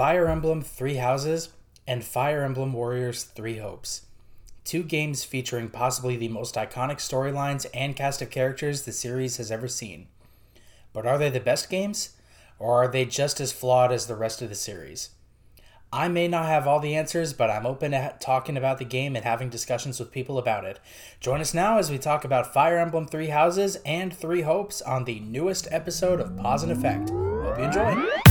Fire Emblem Three Houses and Fire Emblem Warriors Three Hopes. Two games featuring possibly the most iconic storylines and cast of characters the series has ever seen. But are they the best games? Or are they just as flawed as the rest of the series? I may not have all the answers, but I'm open to talking about the game and having discussions with people about it. Join us now as we talk about Fire Emblem Three Houses and Three Hopes on the newest episode of Pause and Effect. Hope you enjoy.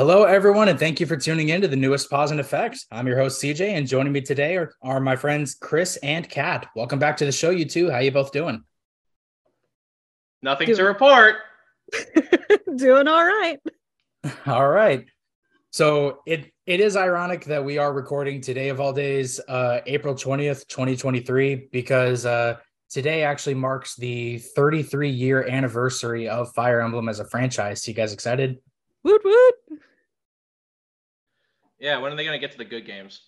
Hello, everyone, and thank you for tuning in to the newest Pause and Effect. I'm your host, CJ, and joining me today are, are my friends Chris and Kat. Welcome back to the show, you two. How are you both doing? Nothing to report. Doing all right. All right. So it it is ironic that we are recording today of all days, uh, April 20th, 2023, because uh, today actually marks the 33 year anniversary of Fire Emblem as a franchise. So you guys excited? Woot woot. Yeah, when are they gonna get to the good games?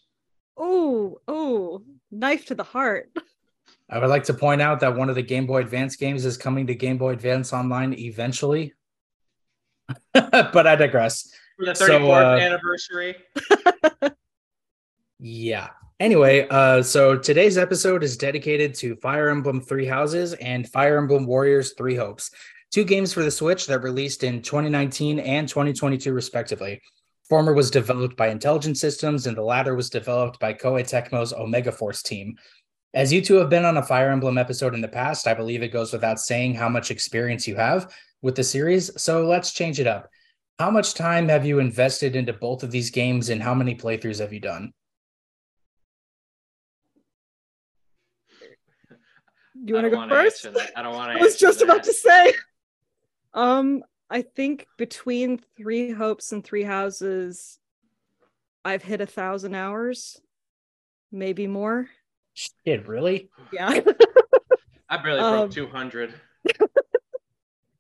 Oh, oh, knife to the heart. I would like to point out that one of the Game Boy Advance games is coming to Game Boy Advance Online eventually. but I digress. For the 34th So, uh, anniversary. Yeah. Anyway, uh, so today's episode is dedicated to Fire Emblem Three Houses and Fire Emblem Warriors Three Hopes, two games for the Switch that released in 2019 and 2022, respectively. Former was developed by Intelligent Systems, and the latter was developed by Koei Tecmo's Omega Force team. As you two have been on a Fire Emblem episode in the past, I believe it goes without saying how much experience you have with the series. So let's change it up. How much time have you invested into both of these games, and how many playthroughs have you done? You want I to go first? I don't want to. I was just about to say. Um, I think between three hopes and three houses, I've hit a thousand hours, maybe more. Shit, really? Yeah, I barely Um, broke 200.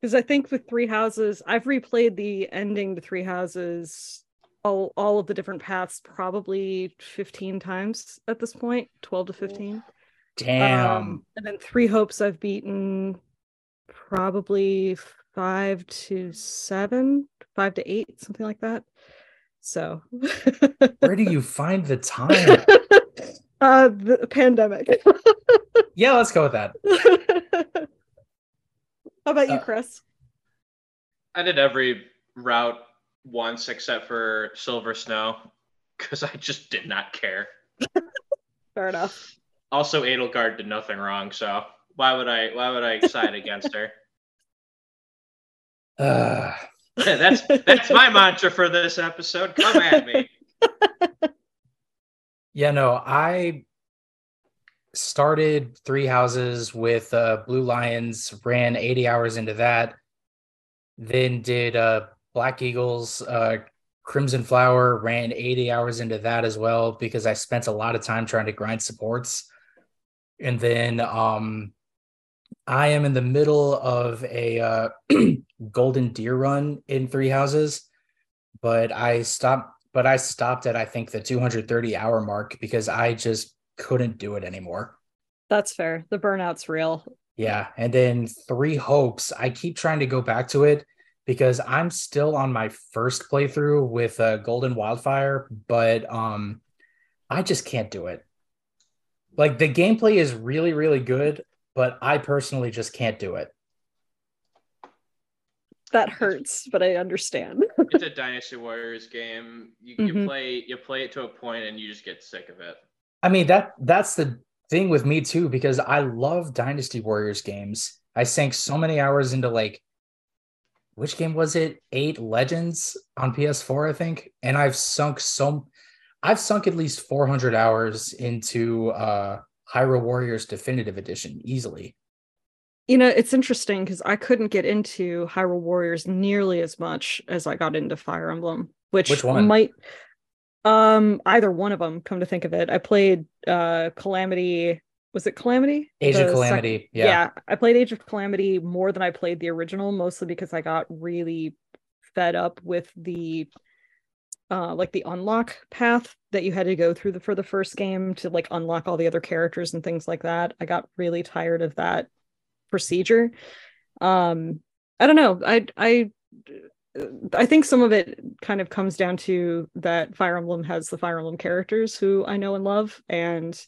because I think with three houses, I've replayed the ending to three houses, all all of the different paths, probably fifteen times at this point, twelve to fifteen. Damn. Um, and then three hopes I've beaten probably five to seven, five to eight, something like that. So Where do you find the time? uh the pandemic. yeah, let's go with that. How about you, Uh, Chris? I did every route once except for Silver Snow because I just did not care. Fair enough. Also, Edelgard did nothing wrong, so why would I? Why would I side against her? Uh, that's that's my mantra for this episode. Come at me. yeah, no, I started Three Houses with uh, Blue Lions, ran 80 hours into that, then did uh, Black Eagles, uh, Crimson Flower, ran 80 hours into that as well because I spent a lot of time trying to grind supports. And then um, I am in the middle of a uh, golden deer run in Three Houses, but I stopped. But I stopped at I think the 230 hour mark because I just couldn't do it anymore. That's fair. The burnout's real. Yeah, and then Three Hopes. I keep trying to go back to it because I'm still on my first playthrough with uh, Golden Wildfire, but um, I just can't do it. Like the gameplay is really, really good, but I personally just can't do it. That hurts, but I understand. It's a Dynasty Warriors game. You, you Mhm. play you play it to a point and you just get sick of it. I mean that that's the thing with me too because I love Dynasty Warriors games. I sank so many hours into like which game was it? Eight Legends on PS4, I think. And I've sunk so I've sunk at least 400 hours into uh Hyrule Warriors Definitive Edition easily. You know, it's interesting because I couldn't get into Hyrule Warriors nearly as much as I got into Fire Emblem, which, Which one? might um either one of them come to think of it. I played uh Calamity was it Calamity? Age of The sec- Calamity. yeah. yeah, I played Age of Calamity more than I played the original, mostly because I got really fed up with the uh like the unlock path that you had to go through the, for the first game to like unlock all the other characters and things like that. I got really tired of that procedure. Um I don't know. I I I think some of it kind of comes down to that Fire Emblem has the Fire Emblem characters who I know and love and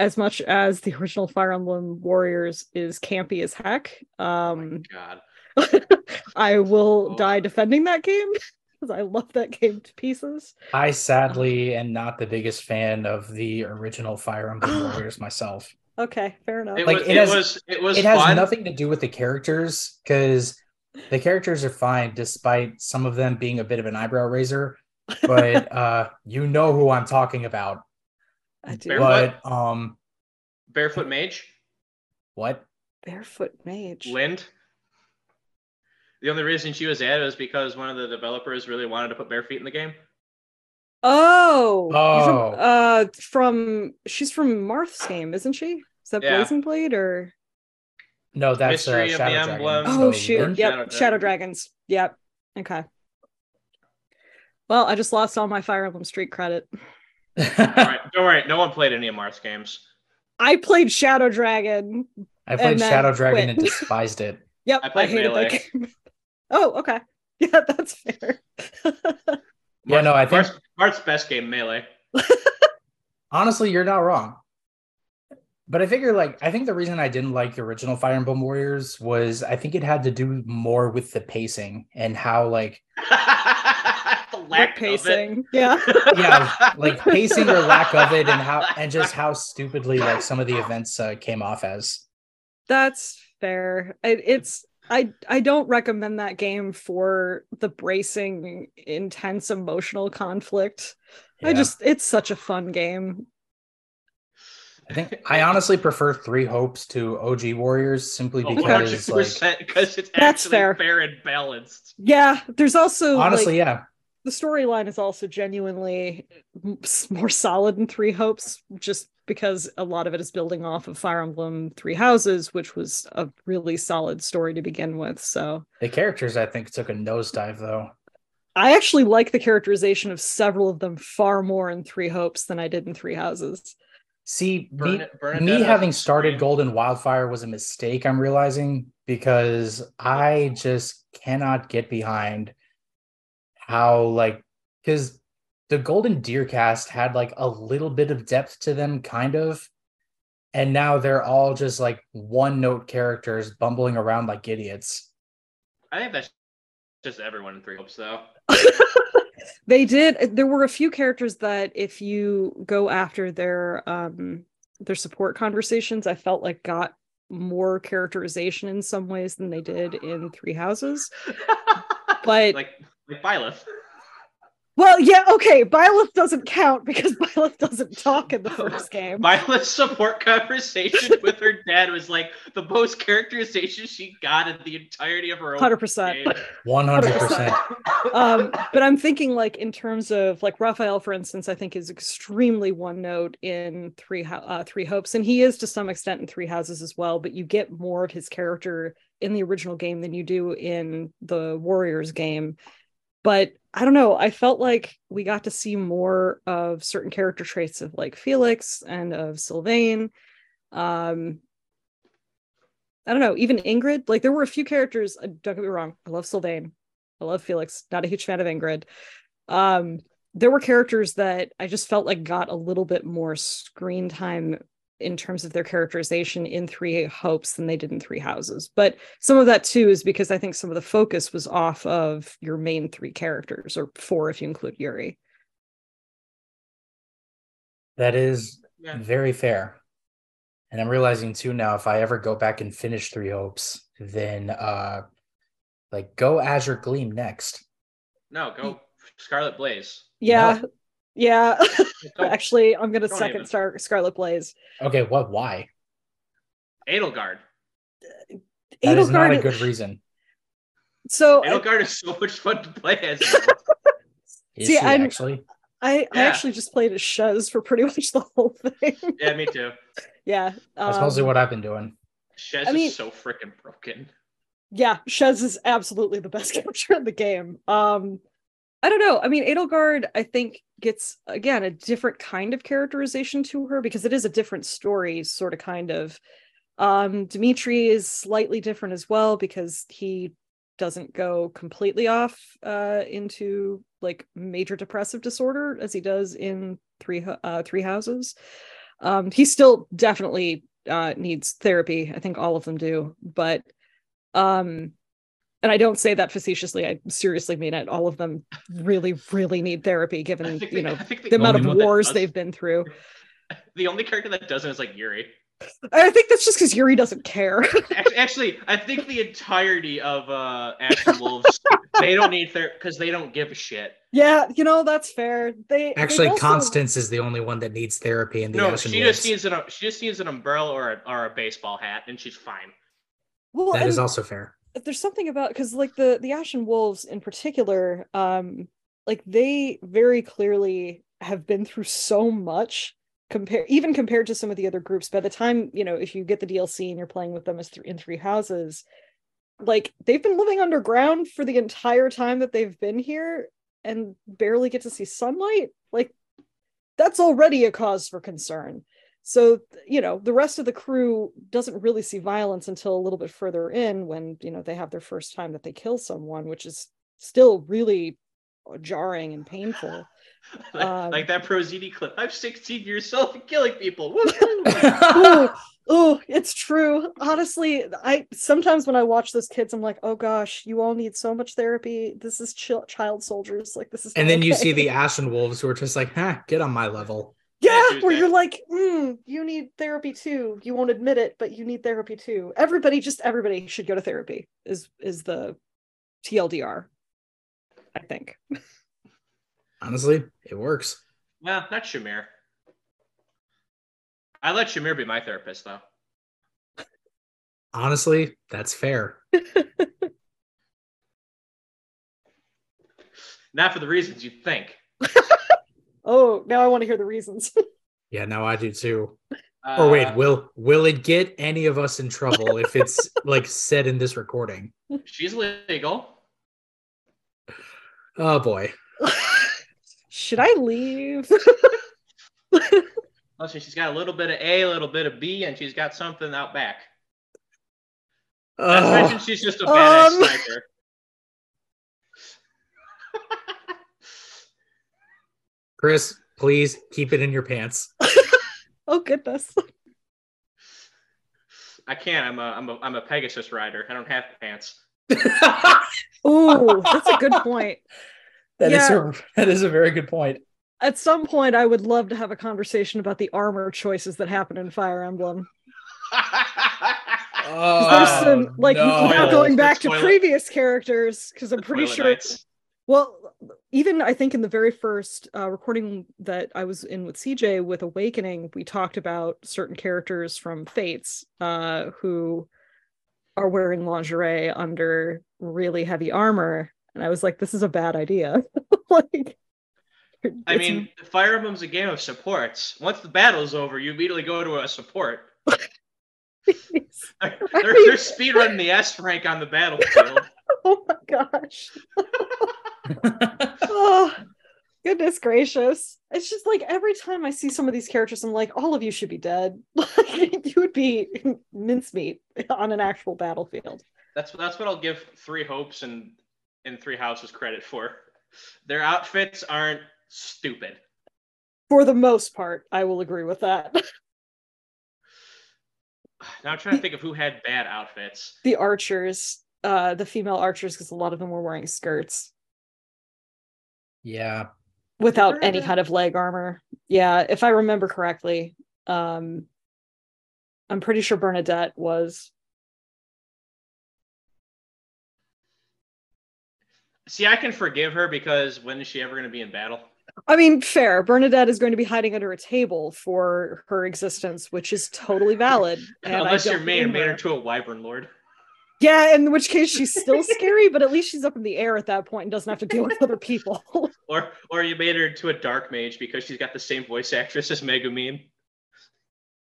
as much as the original Fire Emblem Warriors is campy as heck, um, oh God. I will Oh. die defending that game because I love that game to pieces. I sadly am not the biggest fan of the original Fire Emblem Warriors myself. Okay, fair enough. It, Like, was, it it, has- was it was It has fun. nothing to do with the characters because the characters are fine despite some of them being a bit of an eyebrow raiser. But uh, you know who I'm talking about. I do. Barefoot? But um, Barefoot Mage, what? Barefoot Mage. Linde. The only reason she was added was because one of the developers really wanted to put bare feet in the game. Oh, Oh. From, uh, from she's from Marth's game, isn't she? Is that Yeah. Blazing Blade or? No, that's uh, Mystery of the Shadow Dragon. Emblem. Oh So shoot! Yep, Shadow Shadow, Dragon. Dragons. Yep. Okay. Well, I just lost all my Fire Emblem Street credit. All right, don't worry, no one played any of Marth's games. I played Shadow Dragon. I played Shadow Dragon and despised it. Yep, I played hated Melee. That game. oh, okay. Yeah, that's fair. Yeah, no, I think- Marth's, Marth's best game, Melee. Honestly, you're not wrong. But I figure, like, I think the reason I didn't like the original Fire Emblem Warriors was I think it had to do more with the pacing and how, like, the lack pacing. Yeah. Of it. yeah, like pacing or lack of it, and how, and just how stupidly like some of the events uh, came off as. That's fair. It, it's I I don't recommend that game for the bracing, intense emotional conflict. I just it's such a fun game. I think I honestly prefer Three Hopes to OG Warriors simply Oh, because, like, 100% because it's That's fair. fair. and balanced. Yeah, there's also honestly, like, yeah, the storyline is also genuinely more solid in Three Hopes, just because a lot of it is building off of Fire Emblem Three Houses, which was a really solid story to begin with. So the characters I think took a nosedive though. I actually like the characterization of several of them far more in Three Hopes than I did in Three Houses. See, Burn me, it- Bernadette me having started. Golden Wildfire was a mistake. I'm realizing because I just cannot get behind how like because the Golden Deer cast had like a little bit of depth to them, kind of, and now they're all just like one note characters bumbling around like idiots. I think that's just everyone in Three Hopes, though. they did there were a few characters that if you go after their um their support conversations i felt like got more characterization in some ways than they did in three houses But- like like Byleth. Well yeah okay byleth doesn't count because byleth doesn't talk in the first game Byleth's support conversation with her dad was like the most characterization she got in the entirety of her own 100% game. One hundred percent. um but i'm thinking like in terms of like raphael for instance i think is extremely one note in three uh, three hopes and he is to some extent in three houses as well but you get more of his character in the original game than you do in the warriors game but i don't know i felt like we got to see more of certain character traits of like felix and of sylvain um i don't know even ingrid like there were a few characters uh, don't get me wrong i love sylvain I love Felix. Not a huge fan of Ingrid. Um, there were characters that I just felt like got a little bit more screen time in terms of their characterization in Three Hopes than they did in Three Houses. But some of that too is because I think some of the focus was off of your main three characters, or four if you include Yuri. That is Yeah. very fair. And I'm realizing too now if I ever go back and finish Three Hopes, then uh like go Azure Gleam next. No, go Scarlet Blaze. Yeah, yeah. Actually, I'm gonna Don't second even. Star Scarlet Blaze. Okay, what why? Edelgard. That is not a good reason. So I, is so much fun to play as. Is See, she I'm- actually? I, I actually just played as Shez for pretty much the whole thing. yeah, me too. yeah. That's mostly um, what I've been doing. Shez I mean- is so freaking broken. yeah, Shez is absolutely the best character in the game. Um, I don't know. I mean, Edelgard, I think gets again a different kind of characterization to her because it is a different story, sort of kind of. Um, Dimitri is slightly different as well because he doesn't go completely off uh, into like major depressive disorder as he does in three uh, three houses. Um, he still definitely uh, needs therapy. I think all of them do, but um, and I don't say that facetiously. I seriously mean it. All of them really, really need therapy, given the, you know the, the amount of wars they've been through. The only character that doesn't is like Yuri. I think that's just because Yuri doesn't care. Actually, I think the entirety of uh Ashen Wolves they don't need therapy because they don't give a shit. Yeah, you know that's fair. They actually also... Constance is the only one that needs therapy in the no, Ashen she Wolves. just needs an she just needs an umbrella or a, or a baseball hat, and she's fine. Well, that is also fair there's something about because like the the ashen wolves in particular um like they very clearly have been through so much compare even compared to some of the other groups by the time you know if you get the dlc and you're playing with them as th- in three houses like they've been living underground for the entire time that they've been here and barely get to see sunlight like that's already a cause for concern so you know the rest of the crew doesn't really see violence until a little bit further in when you know they have their first time that they kill someone which is still really jarring and painful. Like, um, like that prozini clip i'm 16 years old and killing people. Oh it's true. Honestly i sometimes when i watch those kids i'm like oh gosh you all need so much therapy. This is ch- child soldiers. Like this is and then okay. you see the ashen wolves who are just like huh get on my level yeah, where you're like, mm, you need therapy too. You won't admit it, but you need therapy too. Everybody, just everybody should go to therapy. Is is the TLDR? I think. Honestly, it works. Well, not Shamir. I let Shamir be my therapist, though. Honestly, that's fair. not for the reasons you think. Oh, now I want to hear the reasons. yeah, now I do too. Uh, or wait, will will it get any of us in trouble if it's like said in this recording? She's legal. Oh boy. Should I leave? Listen, she's got a little bit of A, a little bit of B, and she's got something out back. Uh, I mentioned she's just a badass um... sniper. Chris, please keep it in your pants. oh goodness. I can't. I'm a I'm a I'm a Pegasus rider. I don't have pants. oh, that's a good point. That yeah. is a that is a very good point. At some point, I would love to have a conversation about the armor choices that happen in Fire Emblem. oh, there's some like no. now going back to previous characters because I'm pretty sure. Knights. Well, even I think in the very first uh, recording that I was in with CJ with Awakening, we talked about certain characters from Fates uh, who are wearing lingerie under really heavy armor, and I was like, "This is a bad idea." like, I mean, Fire Emblem's a game of supports. Once the battle's over, you immediately go to a support. they're, they're, they're speedrunning the S rank on the battlefield. oh my gosh oh, goodness gracious. It's just like every time I see some of these characters, I'm like, all of you should be dead. Like you would be mincemeat on an actual battlefield. That's that's what I'll give Three Hopes and and Three Houses credit for. Their outfits aren't stupid. For the most part, I will agree with that. now I'm trying to think of who had bad outfits. The archers, uh, the female archers, because a lot of them were wearing skirts. Yeah. Without any kind of leg armor. Yeah, if I remember correctly. Um I'm pretty sure Bernadette was. See, I can forgive her because when is she ever going to be in battle? I mean, fair. Bernadette is going to be hiding under a table for her existence, which is totally valid. Unless you're made, made her to a wyvern lord. Yeah, in which case she's still scary, but at least she's up in the air at that point and doesn't have to deal with other people. or or you made her into a dark mage because she's got the same voice actress as Megumin.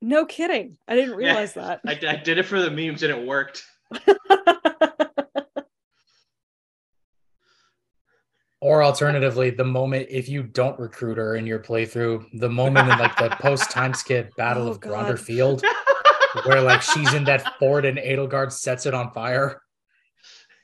No kidding. I didn't realize yeah, that. I, I did it for the memes and it worked. or alternatively the moment if you don't recruit her in your playthrough the moment in like the post time skip battle oh, of God. Field where like she's in that fort and Edelgard sets it on fire.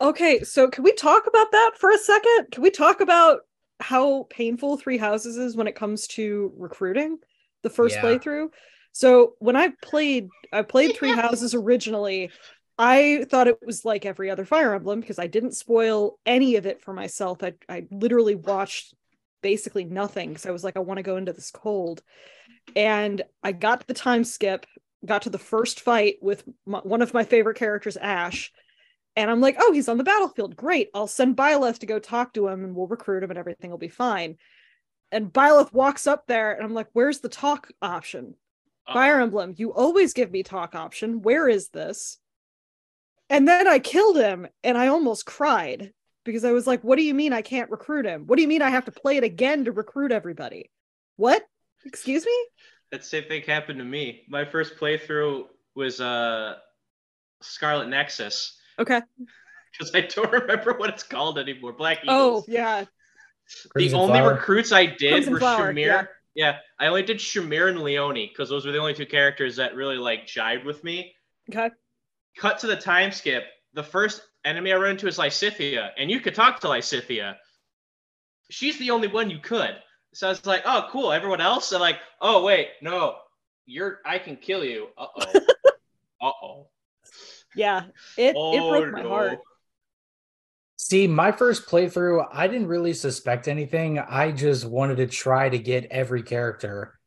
Okay, so can we talk about that for a second? Can we talk about how painful Three Houses is when it comes to recruiting the first Yeah. playthrough? So when I played, I played Three Houses originally. I thought it was like every other Fire Emblem because I didn't spoil any of it for myself. I I literally watched basically nothing because I was like, I want to go into this cold. And I got the time skip, got to the first fight with my, one of my favorite characters, Ash. And I'm like, oh, he's on the battlefield. Great. I'll send Byleth to go talk to him and we'll recruit him and everything will be fine. And Byleth walks up there and I'm like, where's the talk option? Fire Emblem, you always give me talk option. Where is this? And then I killed him and I almost cried because I was like, what do you mean I can't recruit him? What do you mean I have to play it again to recruit everybody? What? Excuse me? That same thing happened to me. My first playthrough was uh Scarlet Nexus Okay. because I don't remember what it's called anymore. Black Oh, Eagles. yeah. the Crimson only Flower. recruits I did Crimson were Flower, Shamir. yeah. Yeah. I only did Shamir and Leonie because those were the only two characters that really like jived with me. Okay. Cut to the time skip. The first enemy I run into is Lysithea, and you could talk to Lysithea. She's the only one you could. So I was like, oh, cool. Everyone else, I'm like, oh wait, no, you're. I can kill you. Uh oh. uh oh. Yeah. It Oh it broke my no. heart. See, my first playthrough, I didn't really suspect anything. I just wanted to try to get every character.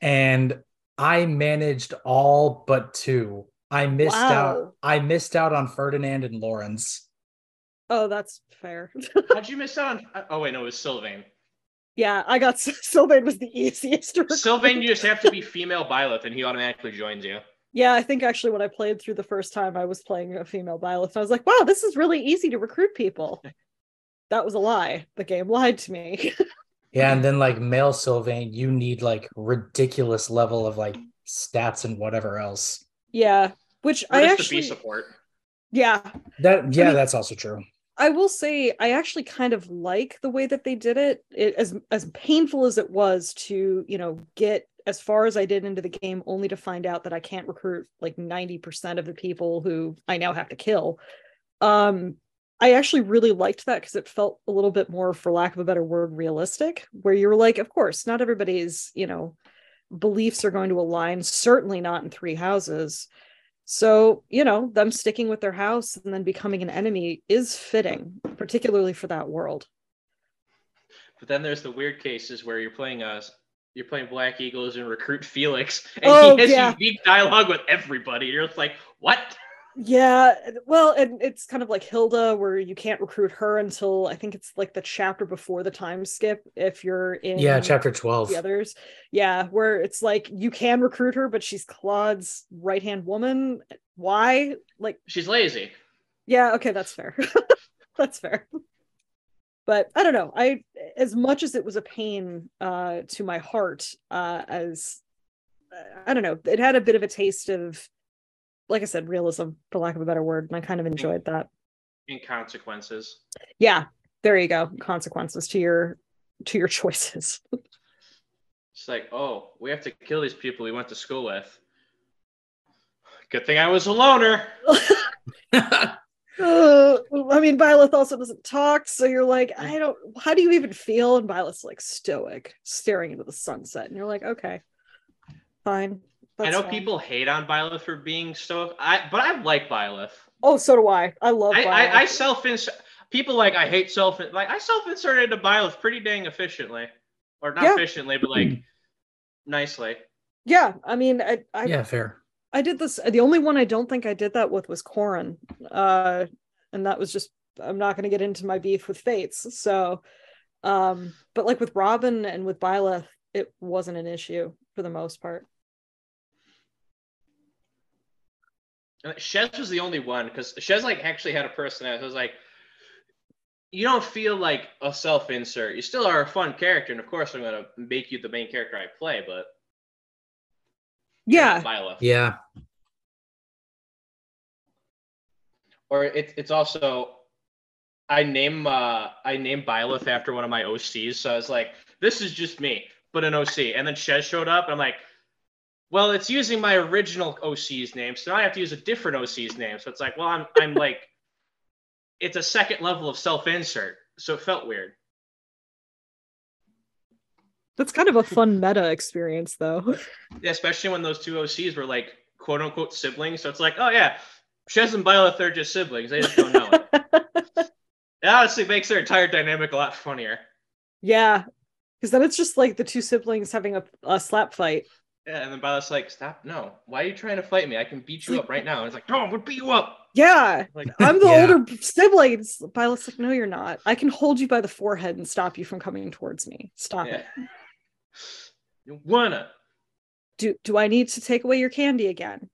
And I managed all but two. I missed out. I missed out on Ferdinand and Lorenz. Oh, that's fair. How'd you miss out on? Oh wait, no, it was Sylvain. Yeah, I got Sylvain was the easiest to recruit. Sylvain, you just have to be female Byleth, and he automatically joins you. Yeah, I think actually when I played through the first time, I was playing a female Byleth. I was like, wow, this is really easy to recruit people. That was a lie. The game lied to me. Yeah, and then like male Sylvain, you need like ridiculous level of like stats and whatever else. yeah, which Or I just actually, the B support. yeah, That yeah, mean- that's also true. I will say I actually kind of like the way that they did it. it. As as painful as it was to, you know, get as far as I did into the game only to find out that I can't recruit like 90% of the people who I now have to kill. Um I actually really liked that because it felt a little bit more, for lack of a better word, realistic, where you were like, of course, not everybody's, you know, beliefs are going to align, certainly not in three houses. So, you know, them sticking with their house and then becoming an enemy is fitting, particularly for that world. But then there's the weird cases where you're playing us. You're playing Black Eagles and recruit Felix, and Oh, he has yeah. unique dialogue with everybody. You're just like, what? Yeah, well, and it's kind of like Hilda, where you can't recruit her until I think it's like the chapter before the time skip if you're in Yeah, chapter 12. the others. Yeah, where it's like you can recruit her, but she's Claude's right hand woman. Why? Like, She's lazy. yeah, okay, that's fair. that's fair. But I don't know. I as much as it was a pain uh to my heart, uh as I don't know, it had a bit of a taste of like I said, realism, for lack of a better word, and I kind of enjoyed that. In consequences. Yeah, there you go. Consequences to your to your choices. It's like, oh, we have to kill these people we went to school with. Good thing I was a loner. Uh, I mean, Byleth also doesn't talk, so you're like, I don't. How do you even feel? And Byleth's like stoic, staring into the sunset, and you're like, okay, fine. I know fine. people hate on Byleth for being stoic, I but I like Byleth. Oh, so do I. I love. I, I, I self insert people like I hate self like I self inserted into Byleth pretty dang efficiently, or not Yeah. efficiently, but like nicely. yeah, I mean, I, I, yeah, fair. I did this. The only one I don't think I did that with was Corrin, uh, and that was just. I'm not going to get into my beef with Fates. So, um, but like with Robin and with Byleth, it wasn't an issue for the most part. And Shez was the only one because Shez like actually had a personality. I was like, you don't feel like a self insert. You still are a fun character, and of course I'm gonna make you the main character I play, but Yeah, not Yeah. Or it, it's also I name uh I named Byleth after one of my OCs, so I was like, this is just me, but an OC. And then Shez showed up, and I'm like, well, it's using my original OC's name, so now I have to use a different OC's name. So it's like, well, I'm I'm like, it's a second level of self-insert, so it felt weird. That's kind of a fun meta experience, though. Yeah, especially when those two OCs were like quote unquote siblings. So it's like, oh yeah, Shez and Byleth are just siblings. They just don't know it. It honestly makes their entire dynamic a lot funnier. yeah, because then it's just like the two siblings having a, a slap fight. Yeah, and then Byleth's like, stop, no. Why are you trying to fight me? I can beat you up right now. And it's like, no, I'm gonna beat you up. Yeah, Like, I'm the Yeah. older sibling. Byleth's like, no, you're not. I can hold you by the forehead and stop you from coming towards me. Stop yeah. it. You wanna. Do do I need to take away your candy again?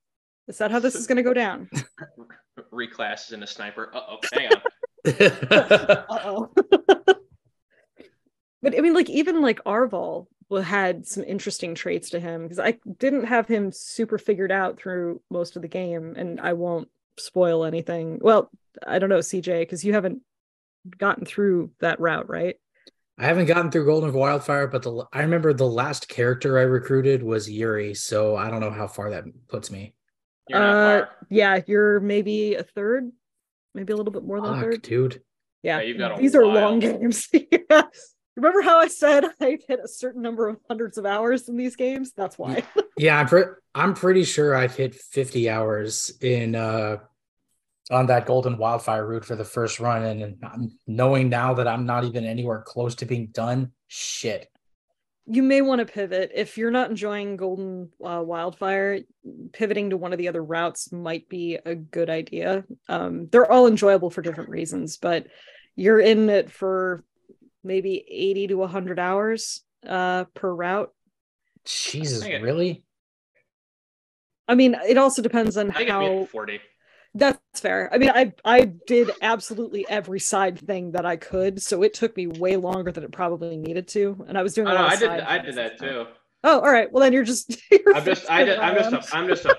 Is that how this is going to go down? Reclass in a sniper. Uh oh, hang on. Uh-oh. but I mean, like even like Arval wa- had some interesting traits to him because I didn't have him super figured out through most of the game, and I won't spoil anything. Well, I don't know, CJ, because you haven't gotten through that route, right? I haven't gotten through Golden Wildfire, but the I remember the last character I recruited was Yuri, so I don't know how far that puts me. Uh, yeah, you're maybe a third, maybe a little bit more than a third. dude. Yeah, Yeah, you've got a these are long games. yeah. Remember how I said I've hit a certain number of hundreds of hours in these games? That's why. Yeah, I'm pre- I'm pretty sure I've hit 50 hours in uh on that Golden Wildfire route for the first run, and I'm knowing now that I'm not even anywhere close to being done. Shit. you may want to pivot if you're not enjoying Golden uh, Wildfire. Pivoting to one of the other routes might be a good idea. Um, they're all enjoyable for different reasons, but you're in it for maybe 80 to 100 hours uh, per route. Jesus, I really? I mean, it also depends on I think how 40. That's fair. I mean, I I did absolutely every side thing that I could, so it took me way longer than it probably needed to, and I was doing. Oh, a no, lot I did. I did that at the time. too. Oh, all right. Well, then you're just. You're I'm just. I did, I'm just. am. A, I'm just. A,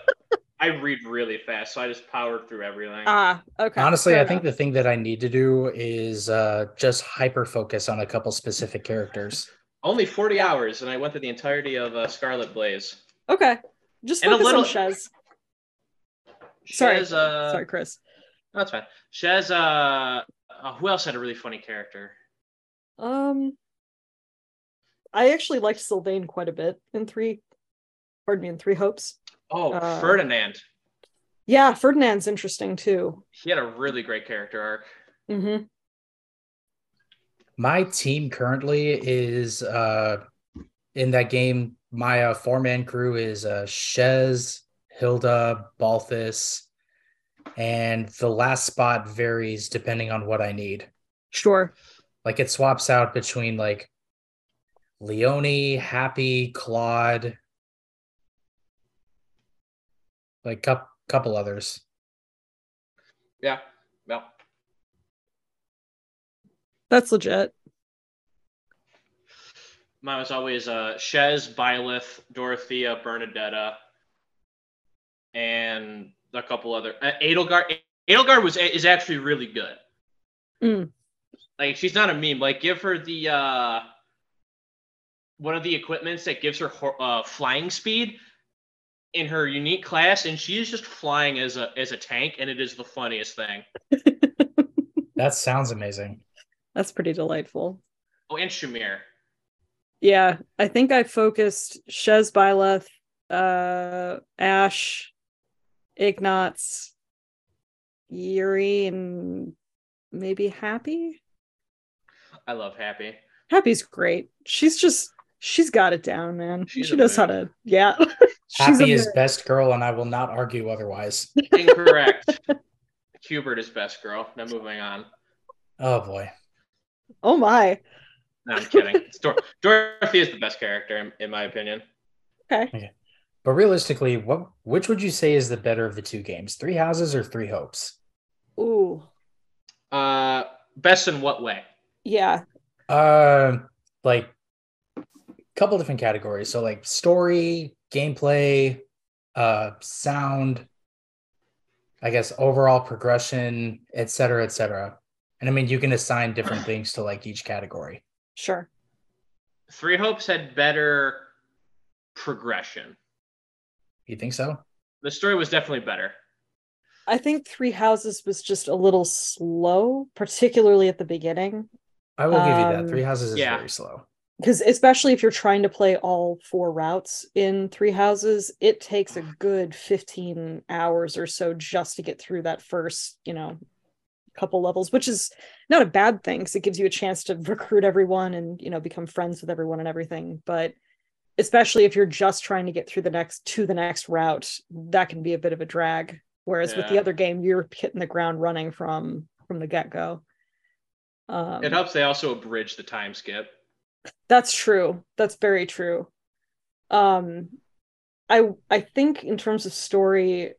I read really fast, so I just powered through everything. Ah, okay. Honestly, fair I think enough. the thing that I need to do is uh just hyper focus on a couple specific characters. Only 40 hours, and I went through the entirety of uh, Scarlet Blaze. Okay, just And a focus little- on Shez. Sorry. Shez, uh, Sorry, Chris. no, that's fine. Shez. Uh, uh, who else had a really funny character? Um, I actually liked Sylvain quite a bit in three. Pardon me, in Three Hopes. Oh, Uh, Ferdinand. Yeah, Ferdinand's interesting too. He had a really great character arc. Mm-hmm. My team currently is uh in that game. My uh, four man crew is uh Shez, Hilda, Balthus, and the last spot varies depending on what I need. Sure. Like it swaps out between like Leonie, Hapi, Claude, like couple couple others. Yeah. Well, That's legit. mine was always uh, Shez, Byleth, Dorothea, Bernadetta, and a couple other. Uh, Edelgard. Edelgard was is actually really good. Mm. Like she's not a meme. Like give her the uh, one of the equipments that gives her uh, flying speed in her unique class, and she is just flying as a as a tank, and it is the funniest thing. That sounds amazing. That's pretty delightful. Oh, and Shamir. Yeah, I think I focused Shez Byleth, uh, Ash, Ignatz, Yuri, and maybe Hapi. I love Hapi. Hapi's great. She's just she's got it down, man. She's she a knows how to yeah. she's Hapi is best girl, and I will not argue otherwise. Incorrect. Hubert is best girl. Now moving on. Oh boy. Oh my. No, I'm kidding. Dor- Dorothy is the best character in, in my opinion. Okay. But realistically, what which would you say is the better of the two games? Three Houses or Three Hopes? Ooh. Uh, best in what way? Yeah. Uh, like a couple different categories. So like story, gameplay, uh, sound, I guess overall progression, et cetera, et cetera. And I mean, you can assign different things to like each category. Sure. Three Hopes had better progression. You think so? The story was definitely better. I think Three Houses was just a little slow, particularly at the beginning. I will give you that. Um, Three Houses is yeah. very slow. Because especially if you're trying to play all four routes in Three Houses, it takes a good 15 hours or so just to get through that first, you know, couple levels, which is not a bad thing because it gives you a chance to recruit everyone and, you know, become friends with everyone and everything. But especially if you're just trying to get through the next to the next route, that can be a bit of a drag. Whereas with the other game, you're hitting the ground running from from the get go. Um, It helps they also abridge the time skip. That's true. That's very true. Um I I think in terms of story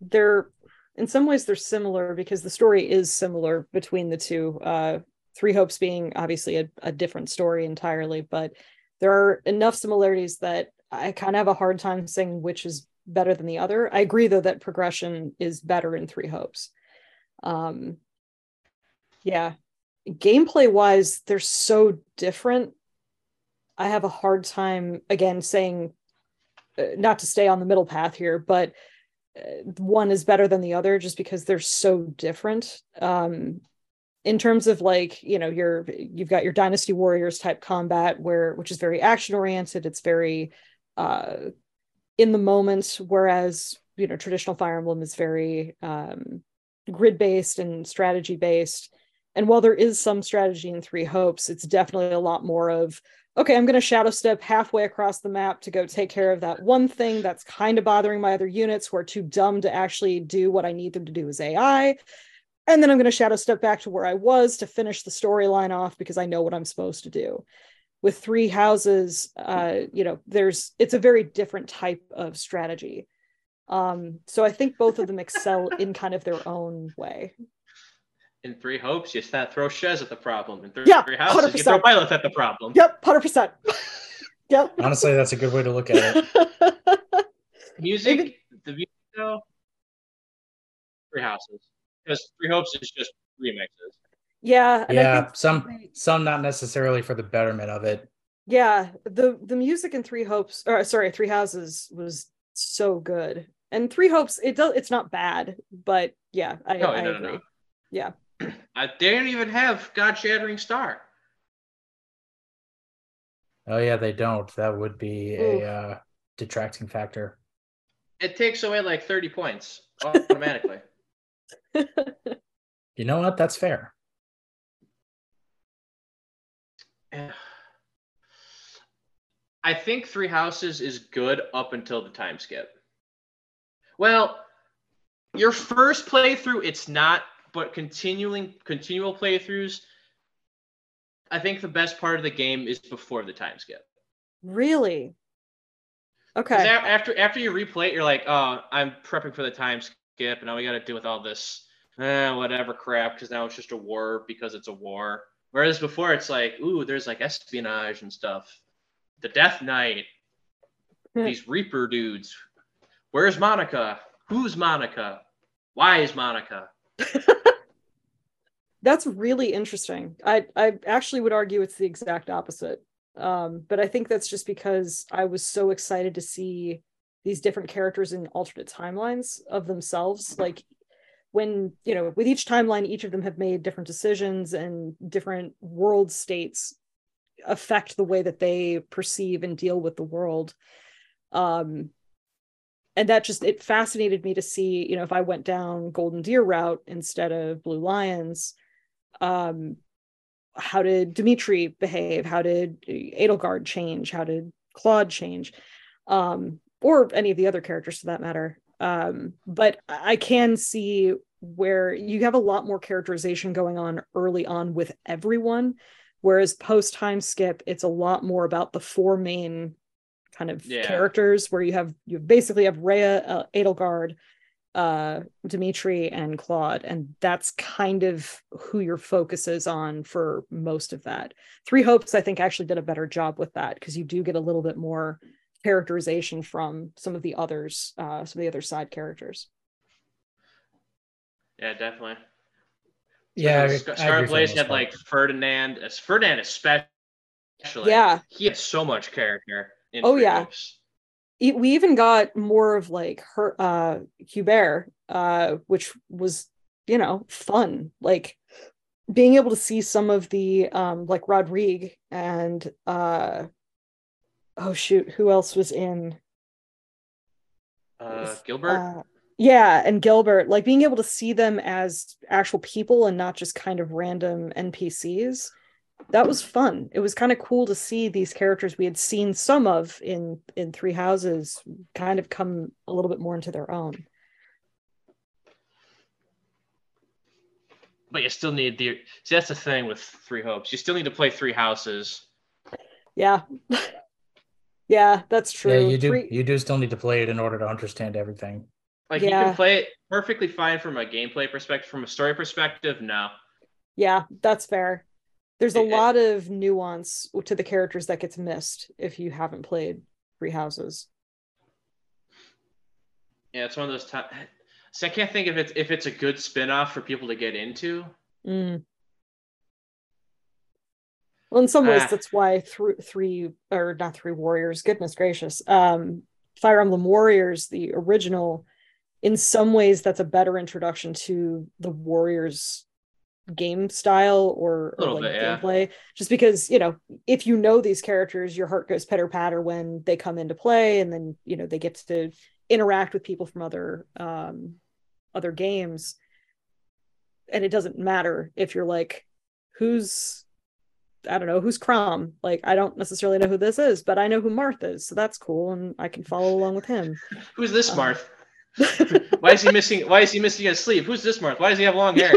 they're in some ways they're similar because the story is similar between the two. Uh Three Hopes being obviously a, a different story entirely, but there are enough similarities that I kind of have a hard time saying which is better than the other. I agree though that progression is better in Three Hopes. Um yeah, gameplay wise they're so different. I have a hard time again saying uh, not to stay on the middle path here but uh, one is better than the other just because they're so different. Um in terms of like you know your you've got your dynasty warriors type combat where which is very action oriented it's very uh in the moment whereas you know traditional fire emblem is very um grid based and strategy based and while there is some strategy in Three Hopes, it's definitely a lot more of, okay, I'm going to shadow step halfway across the map to go take care of that one thing that's kind of bothering my other units who are too dumb to actually do what I need them to do as AI. And then I'm going to shadow step back to where I was to finish the storyline off because I know what I'm supposed to do. With Three Houses, uh, you know, there's it's a very different type of strategy. Um, so I think both of them excel in kind of their own way. In Three Hopes, you th- throw Shez at the problem. In Three, Yeah, three Houses, you throw 100%. Byleth at the problem. Yep, hundred percent. Yep. Honestly, that's a good way to look at it. Music, Even- the music though, Three Houses. Because Three Hopes is just remixes. yeah, and I yeah, think some some not necessarily for the betterment of it. yeah, the the music in Three Hopes, or sorry, Three Houses was so good, and Three Hopes it does it's not bad, but yeah, I, No, I no, no, agree. no. Yeah, I, they didn't even have God Shattering Star. Oh yeah, they don't. That would be Oof. a uh, detracting factor. It takes away like 30 points automatically. You know what? That's fair. I think Three Houses is good up until the time skip. Well, your first playthrough, it's not, but continuing continual playthroughs, I think the best part of the game is before the time skip. really Okay. after after you replay it, you're like, oh, I'm prepping for the time skip, and now we got to deal with all this, eh, whatever crap, because now it's just a war because it's a war. Whereas before, it's like, ooh, there's like espionage and stuff. The Death Knight, these Reaper dudes. Where's Monica? Who's Monica? Why is Monica? That's really interesting. I I actually would argue it's the exact opposite. Um, but I think that's just because I was so excited to see these different characters in alternate timelines of themselves. Like when, you know, with each timeline, each of them have made different decisions and different world states affect the way that they perceive and deal with the world. Um, and that just it fascinated me to see, you know, if I went down Golden Deer route instead of Blue Lions, um how did Dimitri behave? How did Edelgard change? How did Claude change? Um, or any of the other characters for that matter. Um, but I can see where you have a lot more characterization going on early on with everyone, whereas post time skip, it's a lot more about the four main kind of Yeah. characters where you have you basically have Rhea, uh, Edelgard, uh Dimitri and Claude and that's kind of who your focus is on for most of that. Three Hopes I think actually did a better job with that because you do get a little bit more characterization from some of the others uh some of the other side characters. Yeah, definitely. Yeah, Scar- I Scarlet Blaze had like Ferdinand. as Ferdinand especially. Yeah. he had so much character. In Oh, Free yeah. Hopes. E- we even got more of like her uh Hubert, uh, which was, you know, fun. Like being able to see some of the um like Rodrigue and uh oh shoot, who else was in Uh, Gilbert. uh, yeah, and Gilbert, like being able to see them as actual people and not just kind of random NPCs. That was fun. It was kind of cool to see these characters we had seen some of in in Three Houses kind of come a little bit more into their own. but you still need the. See, that's the thing with Three Hopes. You still need to play Three Houses. Yeah. yeah, that's true. Yeah, you do. Three- You do still need to play it in order to understand everything. Like you can play it perfectly fine from a gameplay perspective. From a story perspective, no. Yeah, that's fair. There's a It- lot of nuance to the characters that gets missed if you haven't played Three Houses. Yeah, it's one of those times. So I can't think if it's if it's a good spin-off for people to get into. Mm. Well, in some ways, Ah. that's why three, three or not three warriors. Goodness gracious, um, Fire Emblem Warriors, the original. In some ways, that's a better introduction to the warriors game style or, or like bit, yeah. gameplay. Just because you know, if you know these characters, your heart goes pitter patter when they come into play, and then you know they get to interact with people from other um, other games and it doesn't matter if you're like who's i don't know who's Chrom like i don't necessarily know who this is but i know who marth is so that's cool and i can follow along with him Who's this Um, Marth? Why is he missing? Why is he missing his sleeve? Who's this Marth? Why does he have long hair?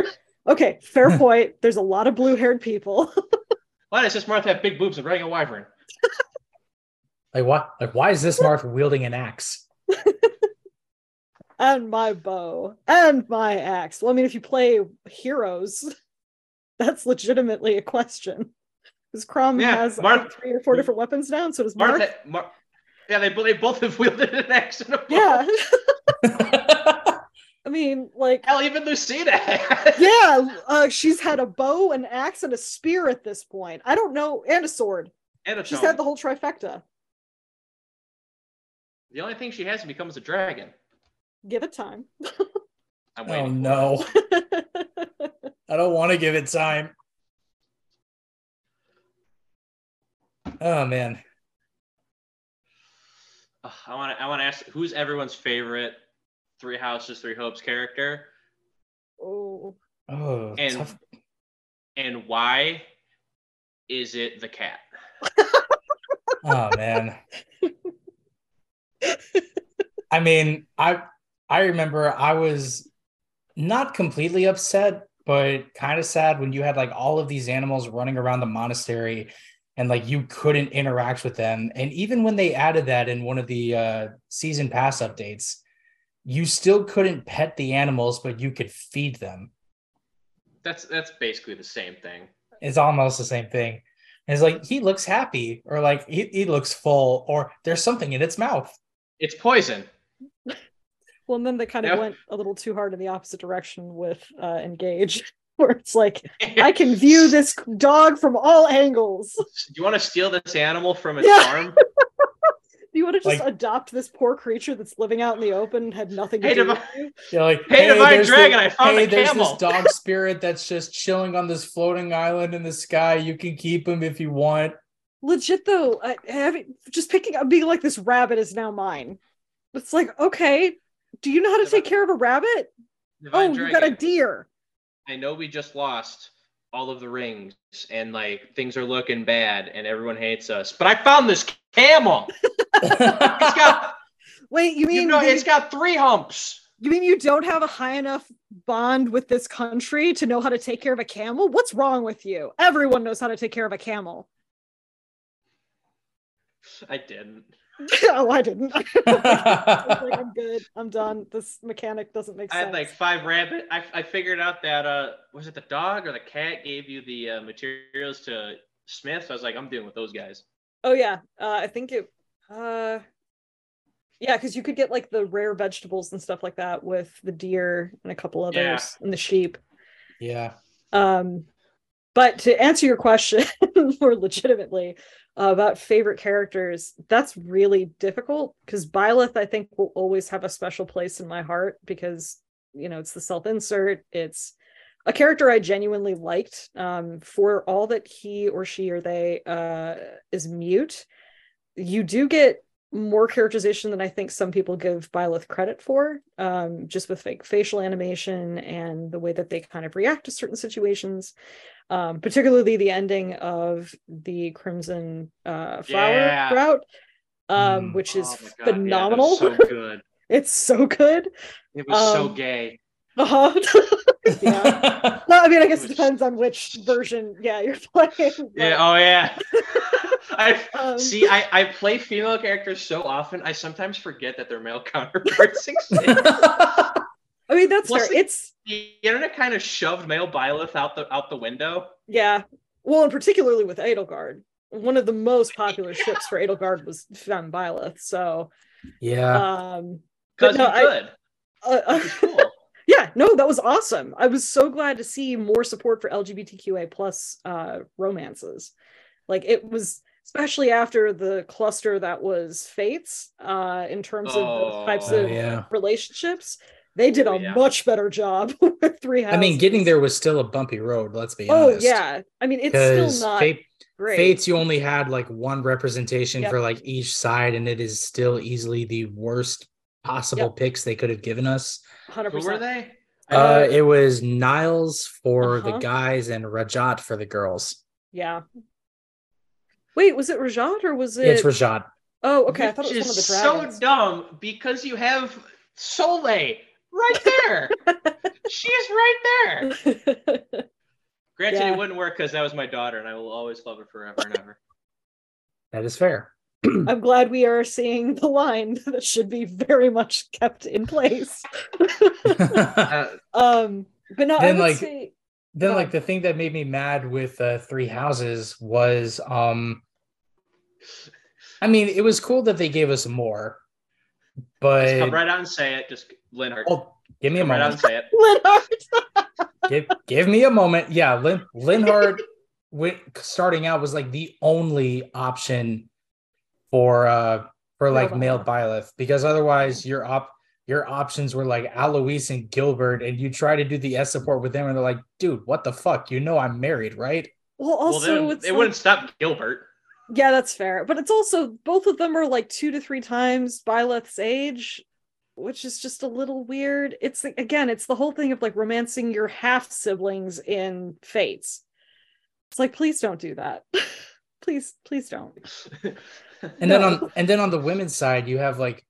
Okay fair point there's a lot of blue haired people Why does this Martha have big boobs and riding a wyvern? Like what? Like why is this Martha wielding an axe? and my bow and my axe well i mean if you play heroes that's legitimately a question because Chrom Yeah, has I Marth- think, three or four different weapons now and so does Martha. marth Mar- yeah, they, they both have wielded an axe and a bow. yeah i mean like Hell, even Lucina. yeah, uh, she's had a bow, an axe, and a spear at this point. I don't know, and a sword. And a She's tome. had the whole trifecta. The only thing she hasn't become is a dragon. Give it time. I'm oh waiting. no. I don't want to give it time. Oh man. I want to. I want to ask who's everyone's favorite Three Houses, Three Hopes character, oh, Oh, And- tough. and why is it the cat? Oh man. I mean, I I remember I was not completely upset, but kind of sad when you had like all of these animals running around the monastery and like you couldn't interact with them. And even when they added that in one of the uh season pass updates, you still couldn't pet the animals, but you could feed them. That's that's basically the same thing. It's almost the same thing. It's like he looks happy, or like he, he looks full, or there's something in its mouth. It's poison. well, and then they kind of Yep. went a little too hard in the opposite direction with uh, Engage, where it's like, I can view this dog from all angles. Do you want to steal this animal from its Yeah. farm? Do you want to just Like- adopt this poor creature that's living out in the open, and had nothing to Hey, do Devi- with you? You're like, Hey, Divine there's Dragon, I found hey, a there's camel." this dog spirit that's just chilling on this floating island in the sky. You can keep him if you want. legit though I, having just picking up being like this rabbit is now mine it's like okay do you know how to take care of a rabbit Divine oh you got a deer I know we just lost all of the rings and like things are looking bad and everyone hates us, but I found this camel. It's got wait you you mean know, you, it's got three humps. you mean you don't have a high enough bond with this country to know how to take care of a camel what's wrong with you everyone knows how to take care of a camel I didn't. oh i didn't I like, I'm good i'm done this mechanic doesn't make sense. I had like five rabbit. I, I figured out that uh was it the dog or the cat gave you the uh, materials to Smith. So I was like, I'm dealing with those guys. Oh yeah, uh, I think it. Uh, yeah, because you could get like the rare vegetables and stuff like that with the deer and a couple others Yeah. and the sheep. yeah. Um, but to answer your question more legitimately uh, about favorite characters, that's really difficult because Byleth, I think, will always have a special place in my heart because you know it's the self-insert. It's a character I genuinely liked um, for all that he or she or they uh, is mute. You do get more characterization than I think some people give Byleth credit for, um, just with like facial animation and the way that they kind of react to certain situations. Um, particularly the ending of the Crimson uh, Flower Yeah. route, um, Mm. which is Oh God, yeah, phenomenal. so good. it's so good. It was so Um, gay. Uh-huh. yeah. Well, I mean, I guess it depends on which version, yeah, you're playing. but, Yeah. Oh yeah. I um, see. I I play female characters so often. I sometimes forget that their male counterparts exist. I mean, that's Plus fair. the- It's the internet kind of shoved male Byleth out the out the window. yeah. Well, and particularly with Edelgard, one of the most popular ships for Edelgard was Femme Byleth. So, yeah. um, But Because no, he I- uh, uh, cool. Yeah, no, that was awesome. I was so glad to see more support for LGBTQA plus uh, romances. Like it was, especially after the cluster that was Fates, uh, in terms of those types Oh, of yeah. relationships. They did Oh, a yeah. much better job with Three Houses. I mean, getting there was still a bumpy road. Let's be Oh honest. yeah, I mean it's still not Fate, great. Fates, you only had like one representation Yep. for like each side, and it is still easily the worst possible Yep. picks they could have given us. 100%. Who were they? Uh, Uh, it was Niles for the uh-huh. guys and Rhajat for the girls. Yeah. Wait, was it Rhajat or was it? It's Rhajat. Oh, okay. I thought Which it was one of the is dragons. so dumb because you have Soleil right there. she is right there. Granted, Yeah. it wouldn't work because that was my daughter, and I will always love her forever and ever. That is fair. I'm glad we are seeing the line that should be very much kept in place. Um, but no, I Then, would like- say then Go like the thing that made me mad with uh, three houses was um i mean it was cool that they gave us more just but come right out and say it. Just Linhardt. oh, give me a come right out and moment say it. Leonard. give, give me a moment yeah Lin, linhardt starting out was like the only option for uh for like Male male Byleth because otherwise your op your options were like Alois and Gilbert, and you try to do the S support with them, and they're like, dude, what the fuck? You know I'm married, right? Well, Well, also then it's it like- wouldn't stop Gilbert. yeah, that's fair. But it's also both of them are like two to three times Byleth's age, which is just a little weird. It's again, it's the whole thing of like romancing your half siblings in Fates. It's like, please don't do that. please, please don't. And then on and then on the women's side, you have like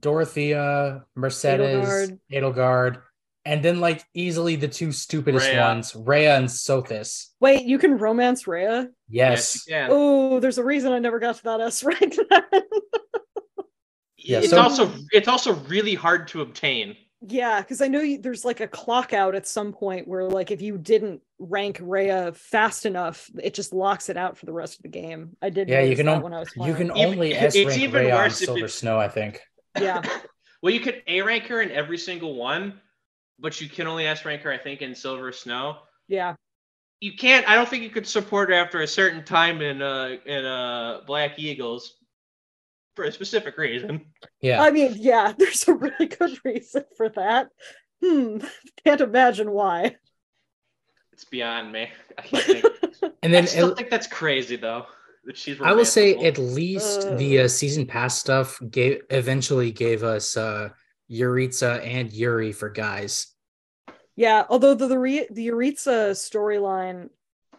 Dorothea, Mercedes, Edelgard. Edelgard, and then like easily the two stupidest Rhea. ones, Rhea and Sothis. Wait, you can romance Rhea? Yes. you can. Oh, there's a reason I never got to that S rank. then. Yeah, it's so- also it's also really hard to obtain. Yeah, because I know you, there's like a clock out at some point where like if you didn't rank Rhea fast enough, it just locks it out for the rest of the game. I did. Yeah, you can that on- when I was You can only it's S rank even Rhea on Silver it- Snow, I think. Yeah. well, you could A rank her in every single one, but you can only S rank her, I think, in Silver Snow. Yeah. You can't. I don't think you could support her after a certain time in uh in uh Black Eagles for a specific reason. Yeah. I mean, yeah, there's a really good reason for that. Hmm. Can't imagine why. It's beyond me. I can't think. and then I still it- think that's crazy though. That she's. I will say at least the Uh. uh, season pass stuff gave eventually gave us uh Yuritsa and Yuri for guys. Yeah, although the the, Re- the Yuritsa storyline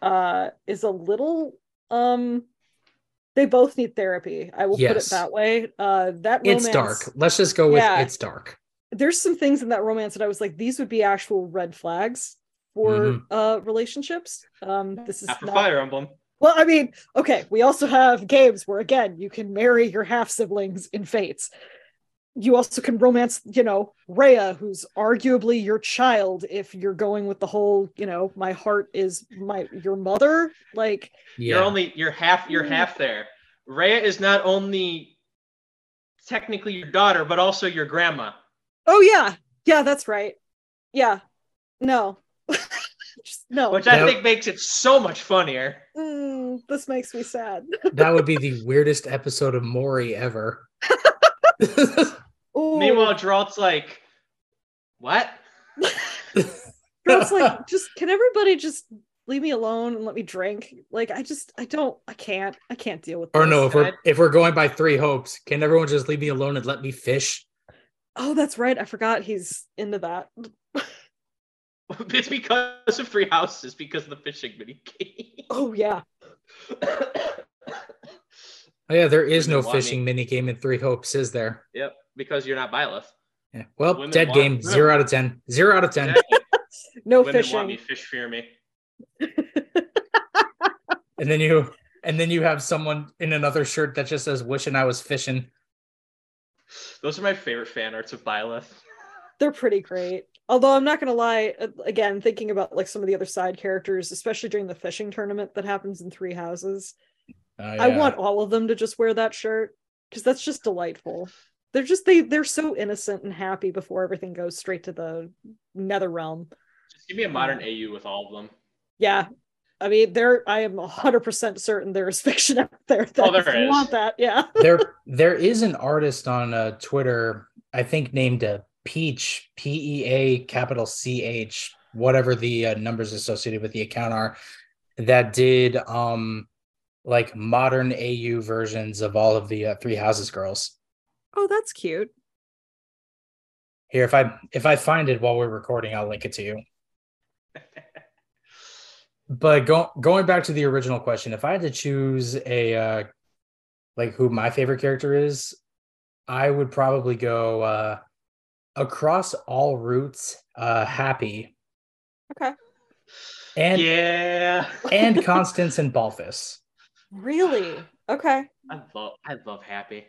uh is a little um they both need therapy. I will put it that way. Uh that It's dark. Let's just go with Yeah. it's dark. There's some things in that romance that I was like these would be actual red flags for Mhm. uh relationships. Um this is Not not- Fire Emblem. Well, I mean, okay, we also have games where again you can marry your half siblings in Fates. You also can romance, you know, Rhea, who's arguably your child if you're going with the whole, you know, my heart is my your mother. Like, Yeah. You're only you're half you're Mm. half there. Rhea is not only technically your daughter, but also your grandma. oh yeah, yeah, that's right. Yeah, no, Just, no. which I That- think makes it so much funnier. Mm, this makes me sad. That would be the weirdest episode of Maury ever. Ooh. Meanwhile, Jeralt's like, "What?" Girls like, just can everybody just leave me alone and let me drink? Like, I just, I don't, I can't, I can't deal with. or this. no, if we're if we're going by three hopes, can everyone just leave me alone and let me fish? Oh, that's right. I forgot he's into that. It's because of Three Houses, because of the fishing mini game. Oh yeah. Oh yeah, there is no Women want me. fishing mini game in Three Hopes, is there? yep, because you're not Byleth. Yeah. Well, Women dead game. no. Zero out of ten. Zero out of ten. Exactly. No Women want me, fish fear me. And then you and then you have someone in another shirt that just says "Wishing I was fishing." Those are my favorite fan arts of Byleth. They're pretty great. Although I'm not gonna lie, uh, again, thinking about like some of the other side characters, especially during the fishing tournament that happens in Three Houses, Oh, I want all of them to just wear that shirt because that's just delightful. They're just they they're so innocent and happy before everything goes straight to the nether realm. Just give me a modern AU with all of them. Yeah. I mean, there I am hundred percent certain there is fiction out there that Oh, there you is. want that. Yeah. there there is an artist on uh, Twitter, I think named uh, Peach P E A capital C H whatever the uh, numbers associated with the account are that did um like modern AU versions of all of the uh, Three Houses girls. Oh, that's cute. Here, if I if I find it while we're recording, I'll link it to you. But go, going back to the original question, if I had to choose a uh, like who my favorite character is, I would probably go uh, across all routes, uh, Hapi Okay. and yeah. and Constance and Balthus. Really? Okay. I love I love Hapi.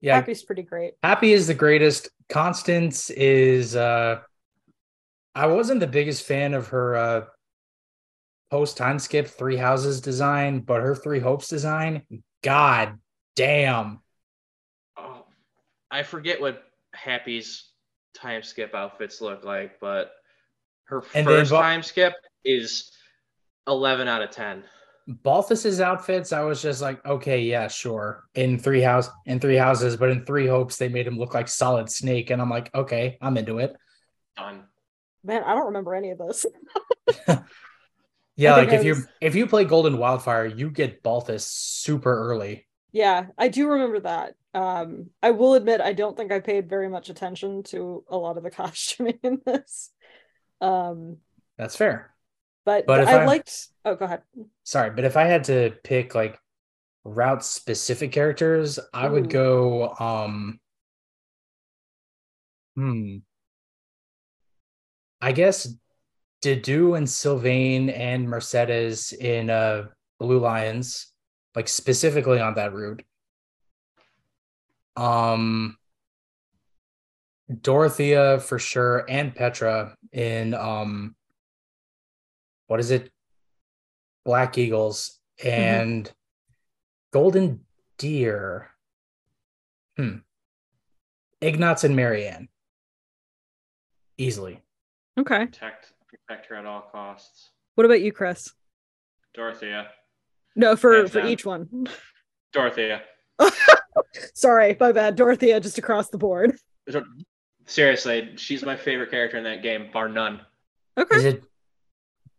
Yeah, Hapi's pretty great. Hapi is the greatest. Constance is uh I wasn't the biggest fan of her uh post time skip three houses design, but her three hopes design, god damn. Oh, I forget what Hapi's time skip outfits look like, but her And then first Ba- time skip is 11 out of 10. Balthus's outfits, I was just like, okay, yeah, sure. In three house in three houses, but in three hopes, they made him look like solid snake. And I'm like, okay, I'm into it. Done. Man, I don't remember any of this. Yeah, like if you if you play Golden Wildfire, you get Balthus super early. Yeah, I do remember that. Um, I will admit I don't think I paid very much attention to a lot of the costuming in this. Um, That's fair. But, But I I- liked. Oh, go ahead. sorry, but if I had to pick like route specific characters, I would go um hmm I guess Dedue and Sylvain and Mercedes in uh Blue Lions, like specifically on that route. Um Dorothea for sure and Petra in um what is it? Black Eagles and Golden Deer. Hmm. Ignatz and Marianne. Easily. Okay. Protect protect her at all costs. What about you, Chris? Dorothea. No, for Hands for down. each one. Dorothea. Sorry, my bad. Dorothea, just across the board. Seriously, she's my favorite character in that game, bar none. Okay. Is it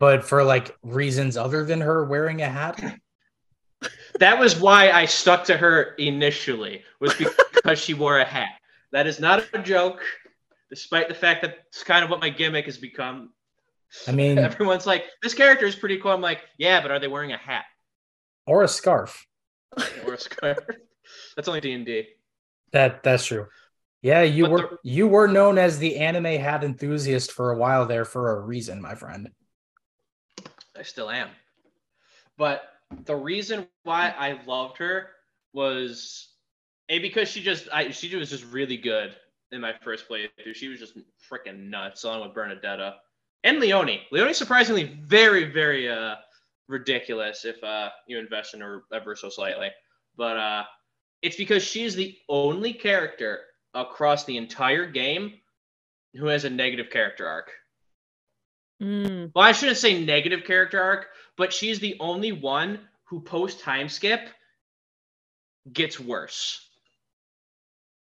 but for like reasons other than her wearing a hat? That was why I stuck to her initially, was because she wore a hat. That is not a joke, despite the fact that it's kind of what my gimmick has become. I mean, Everyone's like, this character is pretty cool. I'm like, yeah, but are they wearing a hat or a scarf. or a scarf? That's only D and D. That that's true. Yeah, you But were the- you were known as the anime hat enthusiast for a while there for a reason, my friend. I still am. But the reason why I loved her was a because she just I she was just really good in my first playthrough. She was just freaking nuts along with Bernadetta and Leonie. Leonie's surprisingly very very uh ridiculous if uh you invest in her ever so slightly. But uh it's because she's the only character across the entire game who has a negative character arc. Mm. Well, I shouldn't say negative character arc, but she's the only one who post time skip gets worse.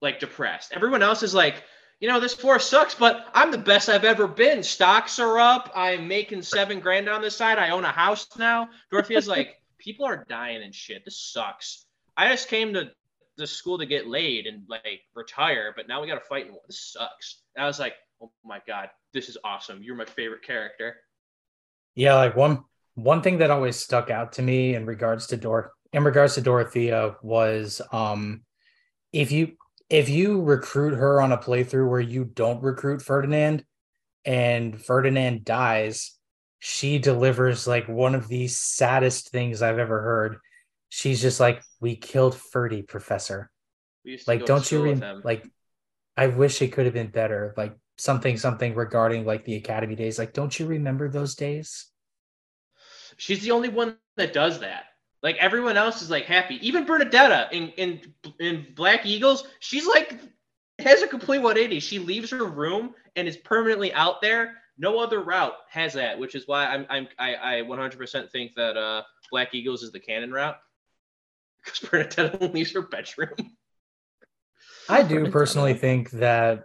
Like depressed. Everyone else is like, you know, this forest sucks, but I'm the best I've ever been. Stocks are up. I'm making seven grand on this side. I own a house now. Dorothea's like, people are dying and shit. This sucks. I just came to the school to get laid and like retire, but now we got to fight. And this sucks. And I was like, oh my god, this is awesome. You're my favorite character. Yeah, like one one thing that always stuck out to me in regards to Dor in regards to Dorothea was um if you if you recruit her on a playthrough where you don't recruit Ferdinand and Ferdinand dies, she delivers like one of the saddest things I've ever heard. She's just like, "We killed Ferdy, Professor." We used to Like, don't you re- like? I wish it could have been better. Like something, something regarding like the academy days. Like, don't you remember those days? She's the only one that does that. Like everyone else is like happy. Even Bernadetta in in in Black Eagles, she's like has a complete 180. She leaves her room and is permanently out there. No other route has that, which is why I'm I'm I, I 100% think that uh Black Eagles is the canon route because Bernadetta leaves her bedroom. I do personally think that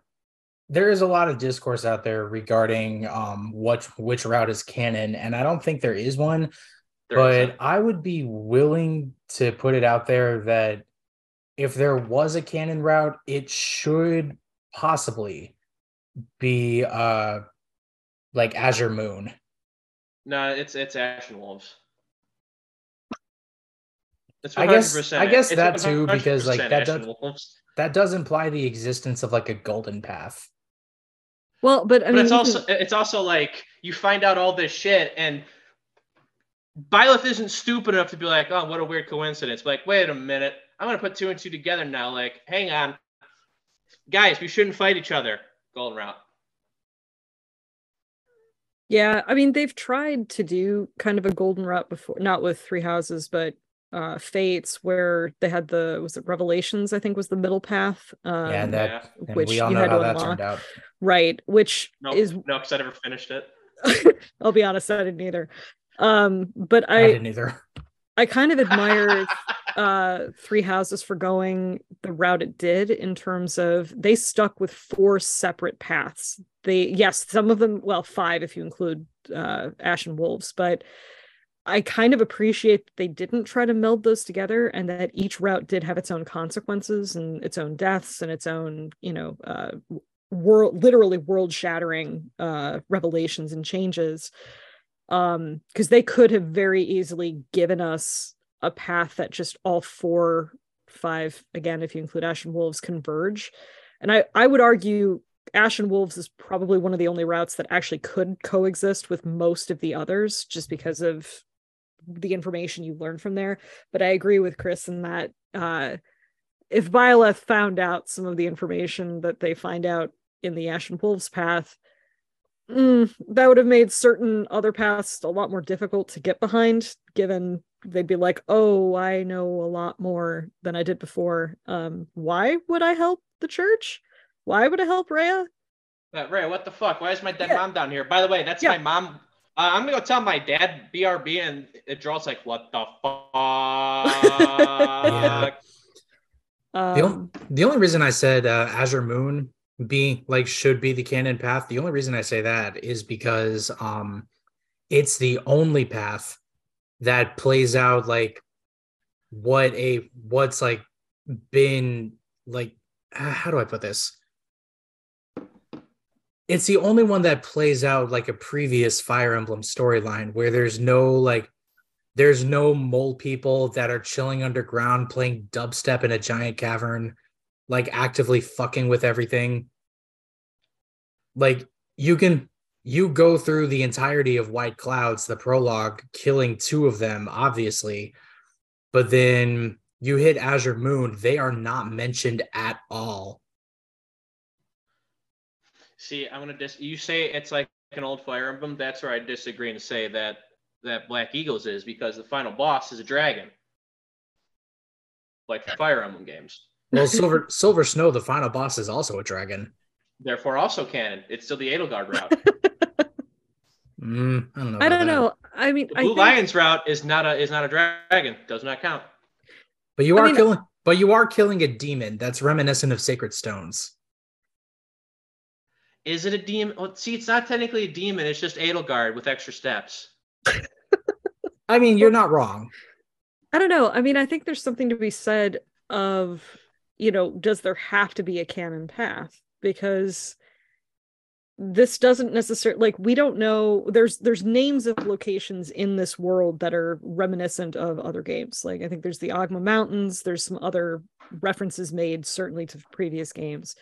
there is a lot of discourse out there regarding um what which route is canon, and I don't think there is one. There but isn't. I would be willing to put it out there that if there was a canon route, it should possibly be uh like Azure Moon. no, it's it's and Wolves. It's I guess- I guess that too, because, like, that does- That does imply the existence of like a golden path. Well, but I but mean, it's also it's also like you find out all this shit and Byleth isn't stupid enough to be like, oh, what a weird coincidence. Like, wait a minute, I'm gonna put two and two together now. Like, hang on, guys, we shouldn't fight each other. Golden route. Yeah, I mean they've tried to do kind of a golden route before, not with Three Houses, but uh Fates, where they had the was it Revelations, I think was the middle path. Um, yeah, and that and which we all you know had how to that unlock. turned out. right, which No, is no, because I never finished it. I'll be honest, I didn't either. Um, but I, I didn't either. I kind of admire uh Three Houses for going the route it did in terms of they stuck with four separate paths. They yes, some of them, well, five if you include uh Ashen Wolves, but I kind of appreciate that they didn't try to meld those together and that each route did have its own consequences and its own deaths and its own, you know, uh world literally world shattering uh revelations and changes. Um because they could have very easily given us a path that just all four five again if you include ashen wolves converge. And i i would argue ashen wolves is probably one of the only routes that actually could coexist with most of the others just because of the information you learn from there but i agree with chris in that uh if Byleth found out some of the information that they find out in the Ashen wolves path mm, that would have made certain other paths a lot more difficult to get behind given they'd be like oh i know a lot more than i did before um why would i help the church why would i help Rhea? Uh, Ray, what the fuck? Why is my dead Yeah. mom down here? By the way, that's Yeah. my mom. Uh, I'm gonna go tell my dad BRB, and it draws like, what the fuck? um, The, on- the only reason I said uh, Azure Moon be like should be the canon path. The only reason I say that is because um, it's the only path that plays out like what a what's like been like. ah, How do I put this? It's the only one that plays out like a previous Fire Emblem storyline where there's no like there's no mole people that are chilling underground playing dubstep in a giant cavern, like actively fucking with everything. Like you can you go through the entirety of White Clouds, the prologue, killing two of them, obviously, but then you hit Azure Moon, they are not mentioned at all. See, I'm gonna dis. You say it's like an old Fire Emblem. That's where I disagree and say that that Black Eagles is because the final boss is a dragon, like the Fire Emblem games. Well, Silver Silver Snow, the final boss, is also a dragon. Therefore, also canon. It's still the Edelgard route. Mm, I don't know. I don't that. know. I mean, The I Blue think, Lions route is not a is not a dragon. Does not count. But you I are mean- killing. But you are killing a demon that's reminiscent of sacred stones. Is it a demon? Well, see, it's not technically a demon. It's just Edelgard with extra steps. I mean, you're not wrong. I don't know. I mean, I think there's something to be said of, you know, does there have to be a canon path? Because this doesn't necessarily like we don't know there's there's names of locations in this world that are reminiscent of other games like i think there's the Oghma mountains there's some other references made certainly to previous games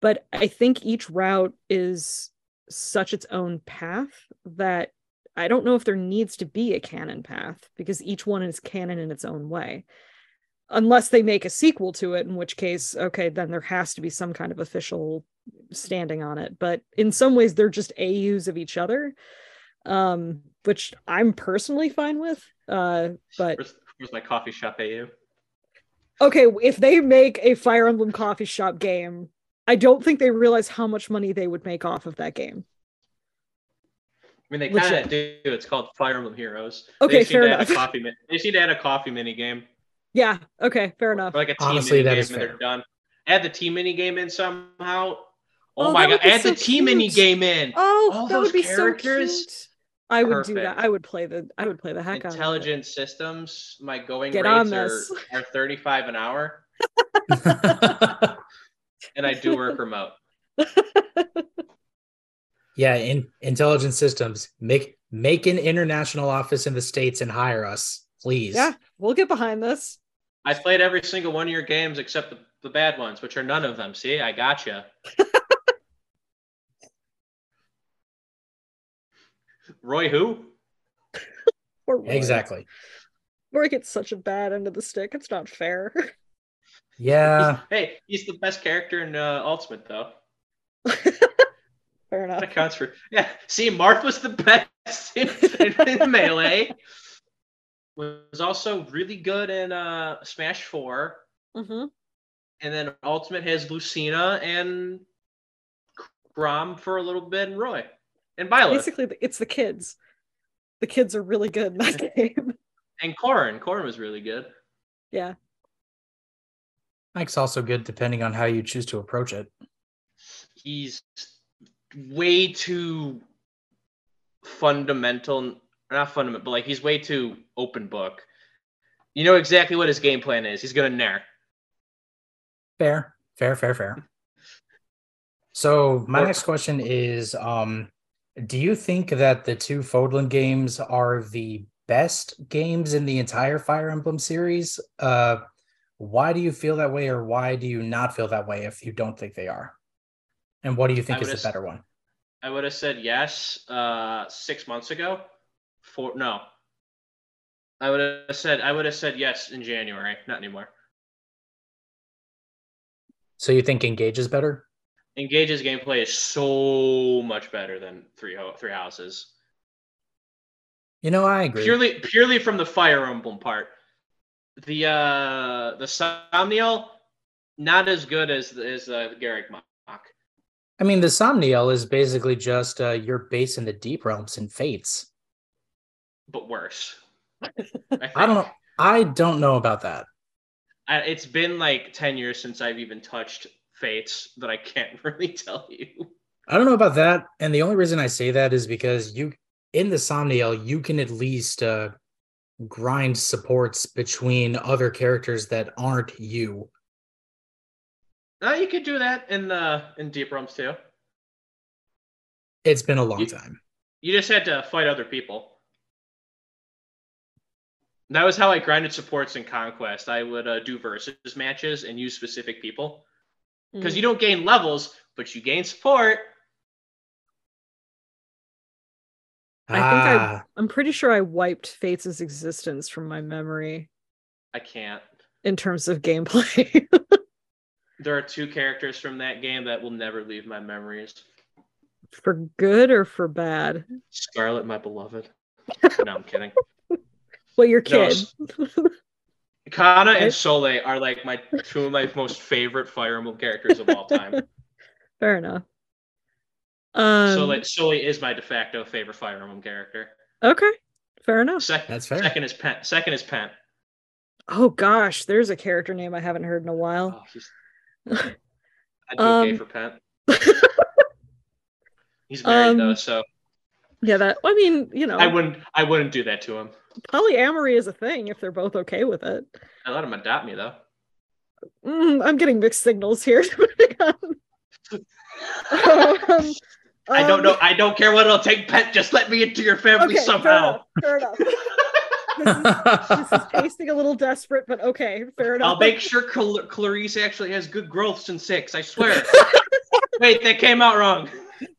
but i think each route is such its own path that i don't know if there needs to be a canon path because each one is canon in its own way unless they make a sequel to it in which case okay then there has to be some kind of official standing on it but in some ways they're just AUs of each other um which I'm personally fine with uh but Where's, where's my coffee shop AU? okay if they make a Fire Emblem coffee shop game I don't think they realize how much money they would make off of that game I mean, they Legit. kind of do. It's called Fire Emblem Heroes. Okay, they just need fair to add. A coffee, mi- they just need to add a coffee mini game yeah okay fair enough or like a team Honestly, mini that game, is and fair. they're done. Add the team mini game in somehow. Oh, Oh, my god! Add so the team mini game in. oh all that would be characters? so cute I would do that I would play the I would play the heck out of it Intelligent systems. My going Get on rates are, are 35 an hour, and I do work remote. yeah, in intelligent systems, make make an international office in the states and hire us, please. yeah we'll get behind this I played every single one of your games except the, the bad ones, which are none of them. See, I got gotcha. You. Roy, who? Roy. Exactly. Roy gets such a bad end of the stick. It's not fair. Yeah. Hey, he's the best character in uh, Ultimate, though. fair enough. That counts for. Yeah, see, Marth was the best in, in, in Melee. Was also really good in uh, Smash 4. Mm-hmm. And then Ultimate has Lucina and Chrom for a little bit, and Roy. And Byleth. Basically, it's the kids. The kids are really good in that game. And Corrin. Corrin was really good. Yeah. Mike's also good depending on how you choose to approach it. He's way too fundamental. Not fundamental, but like he's way too open book. You know exactly what his game plan is. He's gonna nair. Fair, fair, fair, fair. So my next question is: um, Do you think that the two Fodlan games are the best games in the entire Fire Emblem series? Uh, why do you feel that way, or why do you not feel that way if you don't think they are? And what do you think is the better one? I would have said yes uh, six months ago. For no, I would have said I would have said yes in January. Not anymore. So you think Engage is better? Engage's gameplay is so much better than Three Three Houses. You know, I agree. Purely purely from the Fire Emblem part. The uh the Somniel, not as good as as uh, Garreg Mach. I mean, the Somniel is basically just uh, your base in the deep realms and fates. but worse. I, I don't know. I don't know about that. I, it's been like 10 years since I've even touched Fates that I can't really tell you. I don't know about that. And the only reason I say that is because you in the Somniel, you can at least uh, grind supports between other characters that aren't you. No, you could do that in the in Deep Realms too. It's been a long You- time. You just had to fight other people. That was how I grinded supports in Conquest. I would uh, do versus matches and use specific people because hmm. you don't gain levels, but you gain support. I think I- ah, I'm pretty sure I wiped Fates' existence from my memory I can't. in terms of gameplay. There are two characters from that game that will never leave my memories. for good or for bad? Scarlet, my beloved. No, I'm kidding. Well, your No, kid. s- Kana Right? and Soleil are like my two of my most favorite Fire Emblem characters of all time. Fair enough. Um, Sully, Sully is my de facto favorite Fire Emblem character. okay, fair enough. Second, That's fair. Second is Pent. Second is Pent. Oh gosh, there's a character name I haven't heard in a while. Oh, he's, I'd do Um, okay for Pent. He's married though, Um, so yeah, that. I mean, you know, I wouldn't. I wouldn't do that to him. polyamory is a thing if they're both okay with it. I let him adopt me though. Mm, I'm getting mixed signals here. Um, I don't um, know. I don't care what it'll take, Pent. Just let me into your family Okay, somehow. Fair enough. Fair enough. this, is, this is tasting a little desperate, but okay, fair enough. I'll make sure Cal- Clarine actually has good growths in six. I swear. Wait, that came out wrong.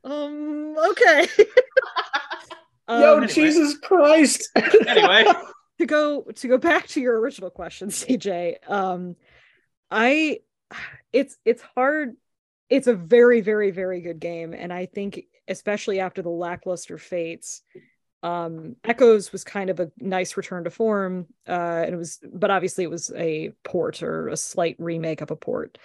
Um. Okay. Yo, Um, anyway. Jesus Christ. Anyway, to go to go back to your original question, CJ. Um, I, it's it's hard. It's a very very very good game, and I think especially after the lackluster fates, um, Echoes was kind of a nice return to form. Uh, and it was, but obviously it was a port or a slight remake of a port.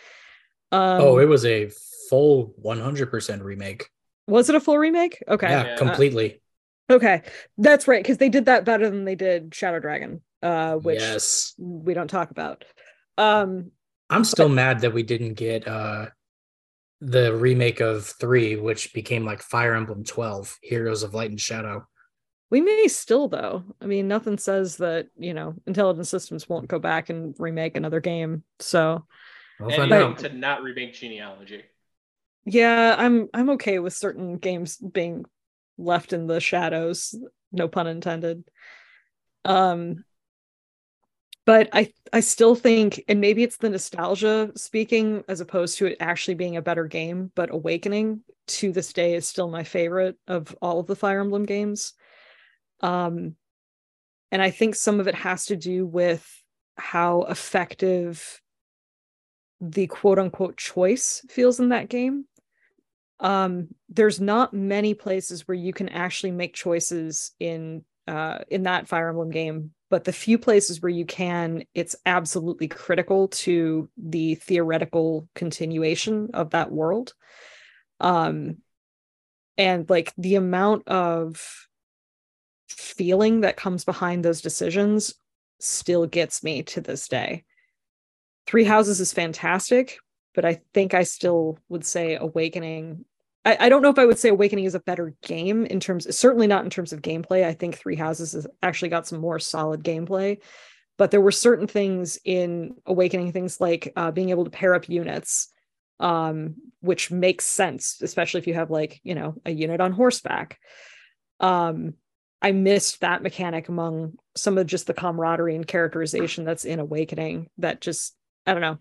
Um, oh, it was a full 100% remake. was it a full remake? Okay, Yeah, Yeah. completely. okay, that's right because they did that better than they did Shadow Dragon, uh, which yes. we don't talk about. Um, I'm still mad that we didn't get uh the remake of 3 which became like Fire Emblem 12, Heroes of Light and Shadow. we may still though. I mean, nothing says that you know intelligent systems won't go back and remake another game. So We'll find out. to not remake genealogy. yeah, I'm I'm okay with certain games being left in the shadows. No pun intended. Um, but I I still think, and maybe it's the nostalgia speaking as opposed to it actually being a better game. But Awakening to this day is still my favorite of all of the Fire Emblem games. Um, and I think some of it has to do with how effective the quote unquote choice feels in that game. Um, there's not many places where you can actually make choices in uh, in that Fire Emblem game, but the few places where you can, it's absolutely critical to the theoretical continuation of that world. Um, and like the amount of feeling that comes behind those decisions still gets me to this day. Three Houses is fantastic, but I think I still would say Awakening. I, I don't know if I would say Awakening is a better game in terms, certainly not in terms of gameplay. I think Three Houses has actually got some more solid gameplay, but there were certain things in Awakening, things like uh, being able to pair up units, um, which makes sense, especially if you have like you know a unit on horseback. Um, I missed that mechanic among some of just the camaraderie and characterization that's in Awakening. That just I don't know.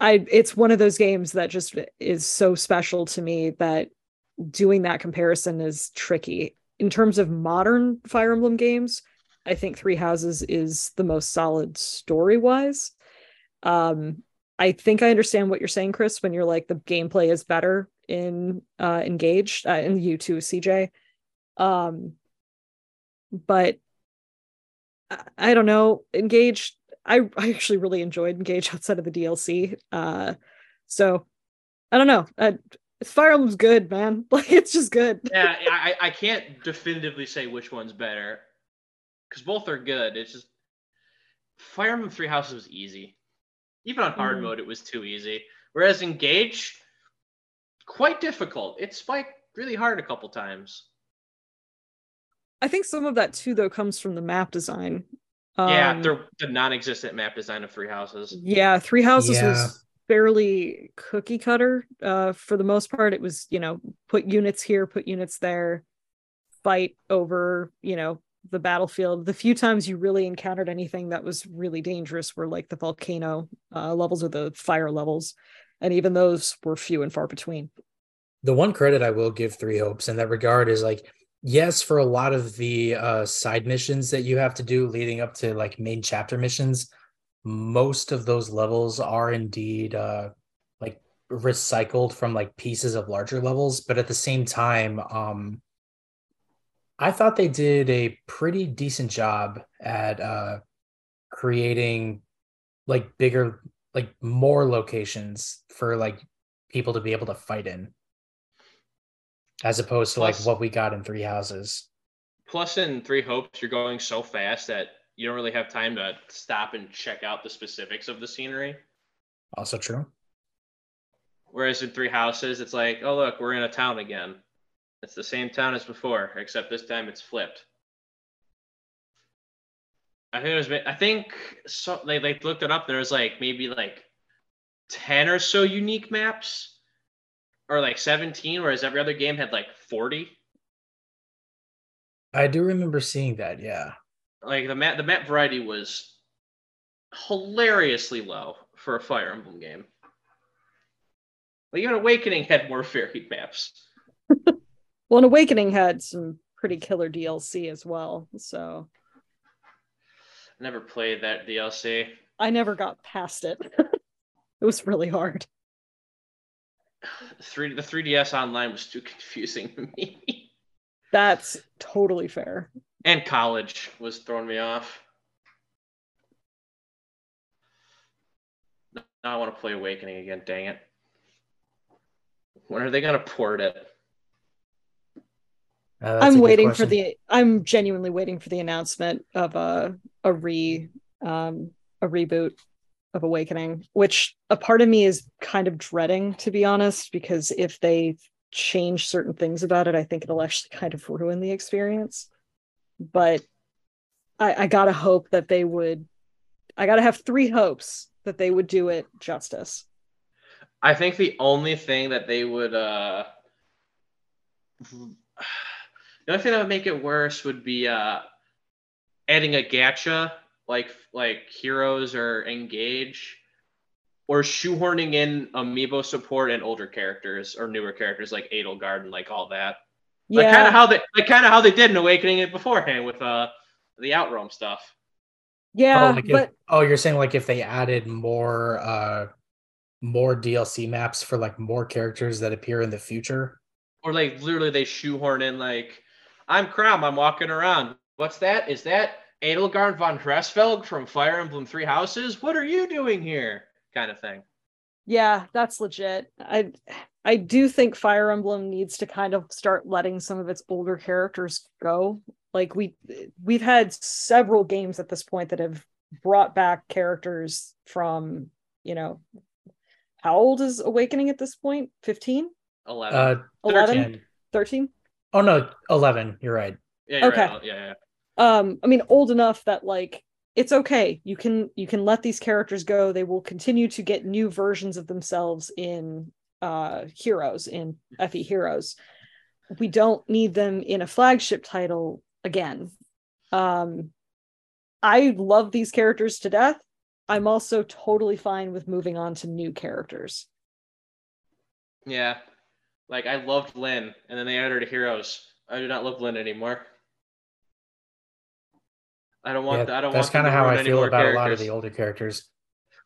I it's one of those games that just is so special to me that doing that comparison is tricky. In terms of modern Fire Emblem games, I think Three Houses is the most solid story wise. Um, I think I understand what you're saying, Chris, when you're like the gameplay is better in uh, Engaged, uh, in you too, CJ. Um, but I don't know, Engaged. I I actually really enjoyed Engage outside of the DLC. Uh, so I don't know. Uh, Fire Emblem's good, man. Like it's just good. Yeah, I, I can't definitively say which one's better because both are good. It's just Fire Emblem Three Houses was easy. Even on hard Mhm. mode, it was too easy. Whereas Engage, quite difficult. It spiked really hard a couple times. I think some of that too, though, comes from the map design. Yeah, Um, the, the non-existent map design of Three Houses. Yeah, Three Houses Yeah. was fairly cookie cutter. Uh, for the most part, it was you know put units here, put units there, fight over you know the battlefield. The few times you really encountered anything that was really dangerous were like the volcano uh, levels or the fire levels, and even those were few and far between. the one credit I will give Three Hopes in that regard is like, yes, for a lot of the uh, side missions that you have to do leading up to like main chapter missions, most of those levels are indeed uh, like recycled from like pieces of larger levels. But at the same time, um, I thought they did a pretty decent job at uh, creating like bigger, like more locations for like people to be able to fight in. As opposed to like what we got in Three Houses. Plus, in Three Hopes, you're going so fast that you don't really have time to stop and check out the specifics of the scenery. Also true. Whereas in Three Houses, it's like, oh look, we're in a town again. It's the same town as before, except this time it's flipped. I think it was. I think so. They like looked it up. There was like maybe like ten or so unique maps, or like seventeen, whereas every other game had like forty. I do remember seeing that. Yeah. Like the map, the map variety was hilariously low for a Fire Emblem game. Like even Awakening had more varied maps. Well, and Awakening had some pretty killer DLC as well. So I Never played that DLC. I never got past it. it was really hard. Three the 3DS online was too confusing to me. That's totally fair. and college was throwing me off. Now I want to play Awakening again, dang it. When are they gonna port it? Uh, that's a I'm waiting for the I'm genuinely waiting for the announcement of a a re um a reboot of Awakening, which a part of me is kind of dreading to be honest, because if they change certain things about it, I think it'll actually kind of ruin the experience. But I, I gotta hope that they would I gotta have three hopes that they would do it justice. I think the only thing that they would uh the only thing that would make it worse would be uh adding a gacha like like heroes or engage or shoehorning in amiibo support and older characters or newer characters like Edelgard and like all that. Yeah. Like kind of how they like kind of how they did in Awakening it beforehand with uh the Outrealm stuff. yeah, oh, like if- but oh, you're saying like if they added more uh more DLC maps for like more characters that appear in the future. Or like literally they shoehorn in like I'm Chrom, I'm walking around. What's that? Is that Edelgard von Hresvelg from Fire Emblem Three Houses? What are you doing here? Kind of thing. Yeah, that's legit. I I do think Fire Emblem needs to kind of start letting some of its older characters go. Like we we've had several games at this point that have brought back characters from, you know, how old is Awakening at this point? 15? Eleven. Uh 11? 13. 13? Oh no, 11. You're right. yeah, you're okay. right. Yeah, yeah. Um i mean old enough that like it's okay you can you can let these characters go they will continue to get new versions of themselves in uh heroes in fe heroes we don't need them in a flagship title again um i love these characters to death i'm also totally fine with moving on to new characters Yeah. Like I loved Lyn, and then they added Heroes. I do not love Lyn anymore. I don't want. Yeah, I don't that's kind of how I feel about a lot of the older characters.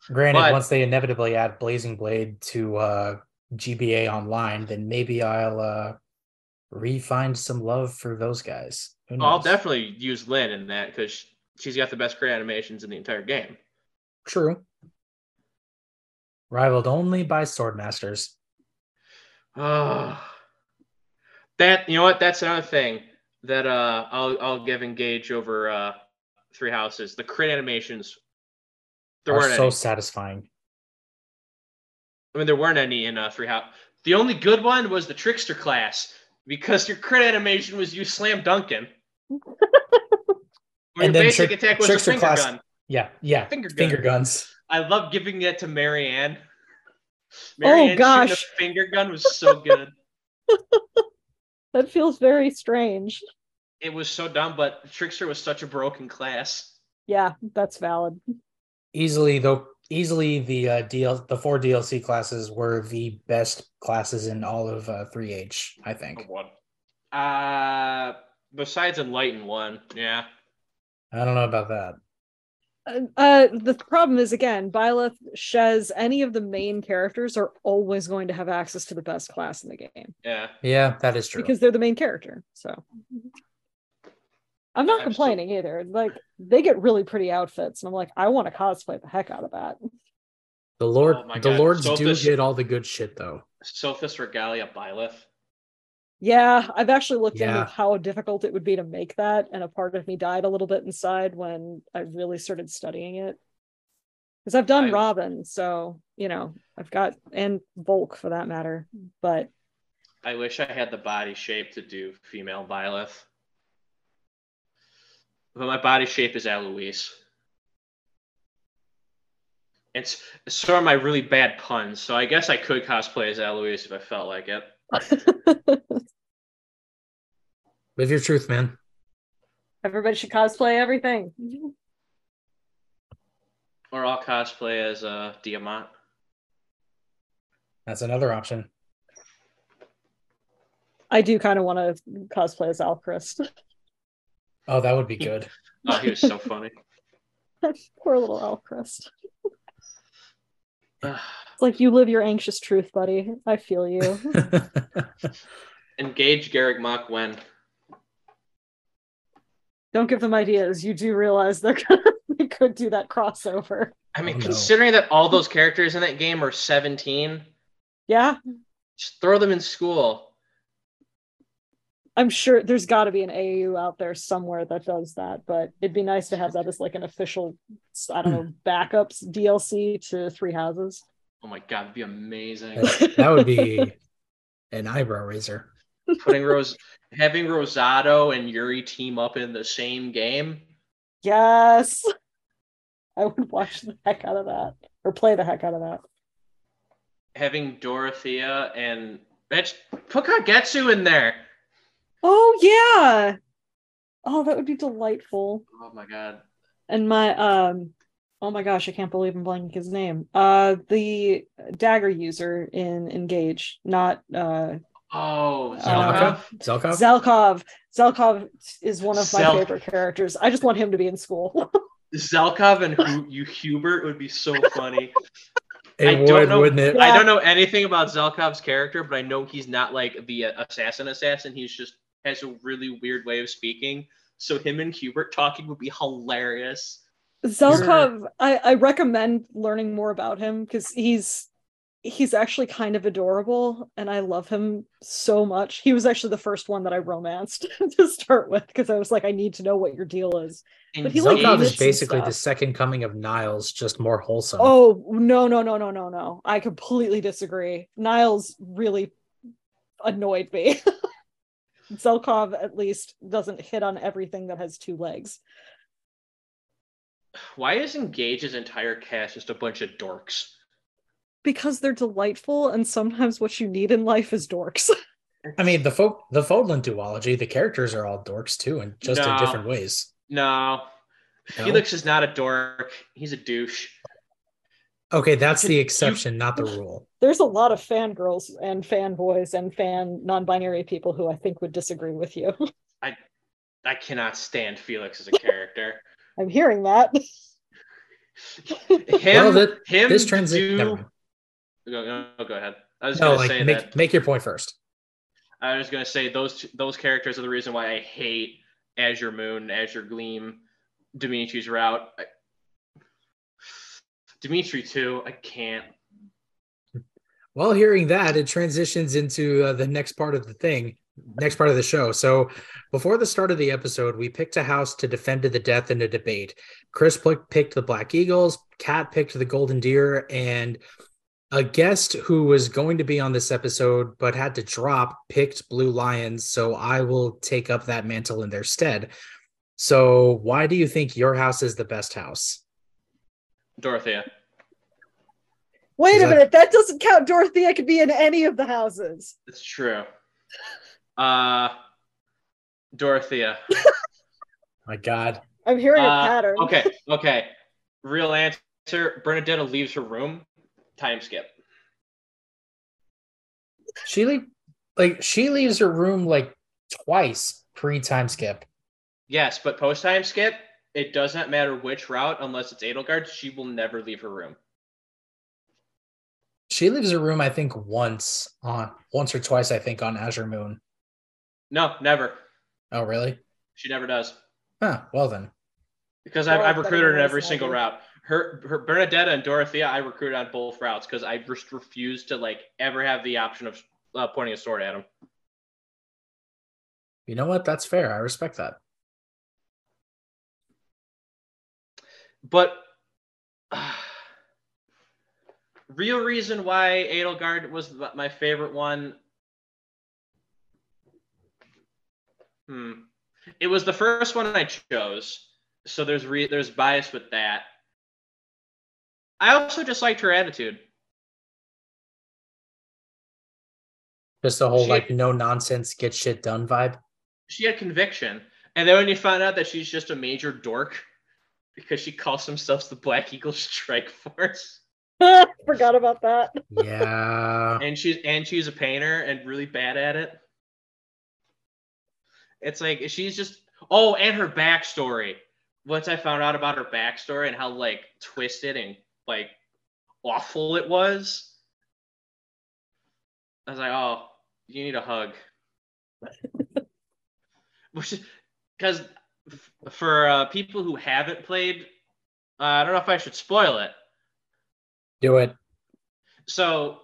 Granted, But- once they inevitably add Blazing Blade to uh GBA online, then maybe I'll uh re-find some love for those guys. I'll definitely use Lyn in that because she's got the best career animations in the entire game. True. Rivaled only by Swordmasters. Oh, that you know what? That's another thing that uh I'll I'll give Engage over uh Three Houses. The crit animations. There Are weren't so any. satisfying. I mean, there weren't any in uh, Three House. The only good one was the Trickster class because your crit animation was you slam dunking. Where your And then basic Trick- attack was Trickster a finger class- gun. Yeah, yeah. Finger gun. Finger guns. I love giving it to Marianne. Oh, Marianne shooting gosh. a finger gun was so good. that feels very strange it was so dumb, but Trickster was such a broken class. yeah that's valid Easily though easily the uh DL the four DLC classes were the best classes in all of uh 3H, I think. What? Uh, besides Enlighten one, yeah. I don't know about that. Uh, uh the problem is again Byleth, Shez, any of the main characters are always going to have access to the best class in the game Yeah. Yeah, that is true. because they're the main character so i'm not Absolutely. complaining either like they get really pretty outfits and i'm like i want to cosplay the heck out of that the Lord Oh the God, Lords do get all the good shit though. Sothis Regalia Byleth. Yeah, I've actually looked Yeah. into how difficult it would be to make that, and a part of me died a little bit inside when I really started studying it. Because I've done I- Robin, so you know, I've got and Bulk for that matter. But I wish I had the body shape to do female Byleth. But my body shape is Alois. It's so are my really bad puns, so I guess I could cosplay as Alois if I felt like it. Live your truth, man. everybody should cosplay everything. Or I'll cosplay as uh, Diamant. That's another option. I do kind of want to cosplay as Alcryst. Oh, that would be good. Oh, he was so funny. Poor little Alcryst. It's like you live your anxious truth, buddy. I feel you. Engage Garreg Mach when. Don't give them ideas. You do realize they're gonna they could do that crossover. I mean, Oh, no. considering that all those characters in that game are 17, Yeah, just throw them in school. I'm sure there's got to be an AAU out there somewhere that does that, but it'd be nice to have that as like an official, I don't know, hmm. backups DLC to Three Houses. Oh my god, that'd be amazing. that that would be an eyebrow raiser. Putting Rose, having Rosado and Yuri team up in the same game. Yes, I would watch the heck out of that or play the heck out of that. Having Dorothea and bitch, put Kagetsu in there. Oh yeah, oh that would be delightful. Oh my god. And my um, oh my gosh, I can't believe I'm blanking his name. Uh, the dagger user in Engage, not uh Oh, Uh, Zelkov? Zelkov? Zelkov. Zelkov is one of my Zel- favorite characters. I just want him to be in school. Zelkov and Hu- you Hubert would be so funny. it I would, don't know- wouldn't it? I don't know anything about Zelkov's character, but I know he's not like the uh, assassin assassin. He's just has a really weird way of speaking. So him and Hubert talking would be hilarious. Zelkov, I, I recommend learning more about him because he's he's actually kind of adorable and I love him so much. He was actually the first one that I romanced to start with because I was like, I need to know what your deal is. But he, like, Zelkov knits is basically the second coming of Niles, just more wholesome. Oh no, no, no, no, no, no. I completely disagree. Niles really annoyed me. Zelkov at least doesn't hit on everything that has two legs. Why is Engage's entire cast just a bunch of dorks? Because they're delightful, and sometimes what you need in life is dorks. I mean, the folk, the Fodlan duology, the characters are all dorks too, and just in different ways. No, No? Felix is not a dork. He's a douche. Okay, that's the exception, not the rule. There's a lot of fangirls and fanboys and fan non-binary people who I think would disagree with you. I I cannot stand Felix as a character. I'm hearing that. him, Well, that- him, This transition. do- Never mind. Go, no, go ahead. I was No, gonna like say make that. make your point first. I was gonna say those those characters are the reason why I hate Azure Moon, Azure Gleam, Dimitri's route. Dimitri too. I can't. Well, hearing that, it transitions into uh, the next part of the thing, next part of the show. So, before the start of the episode, we picked a house to defend to the death in a debate. Chris picked the Black Eagles, Kat picked the Golden Deer, and a guest who was going to be on this episode but had to drop picked Blue Lions. So, I will take up that mantle in their stead. So, why do you think your house is the best house? Dorothea. Wait Is a that- minute, that doesn't count. Dorothea could be in any of the houses. It's true. Uh, Dorothea. My God. I'm hearing a Uh, pattern. Okay, okay. Real answer. Bernadetta leaves her room. Time skip. She leave, like she leaves her room like twice pre time skip. Yes, but post time skip. It does not matter which route, unless it's Edelgard. She will never leave her room. She leaves her room, I think, once on once or twice, I think, on Azure Moon. No, never. Oh, really? She never does. Huh. Well then. Because I've, I've recruited her in every single route. Her, her Bernadetta and Dorothea, I recruited on both routes because I just refused to like ever have the option of uh, pointing a sword at them. You know what? That's fair. I respect that. But uh, real reason why Edelgard was my favorite one. Hmm. It was the first one I chose, so there's re- there's bias with that. I also just liked her attitude. Just the whole She- like no nonsense, get shit done vibe. She had conviction, and then when you find out that she's just a major dork because she calls themselves the Black Eagle Strike Force, Forgot about that. Yeah. and she's and she's a painter and really bad at it. It's like she's just oh, and her backstory. Once I found out about her backstory and how like twisted and like awful it was, I was like, oh, you need a hug. Which because for uh, people who haven't played, uh, I don't know if I should spoil it. Do it. So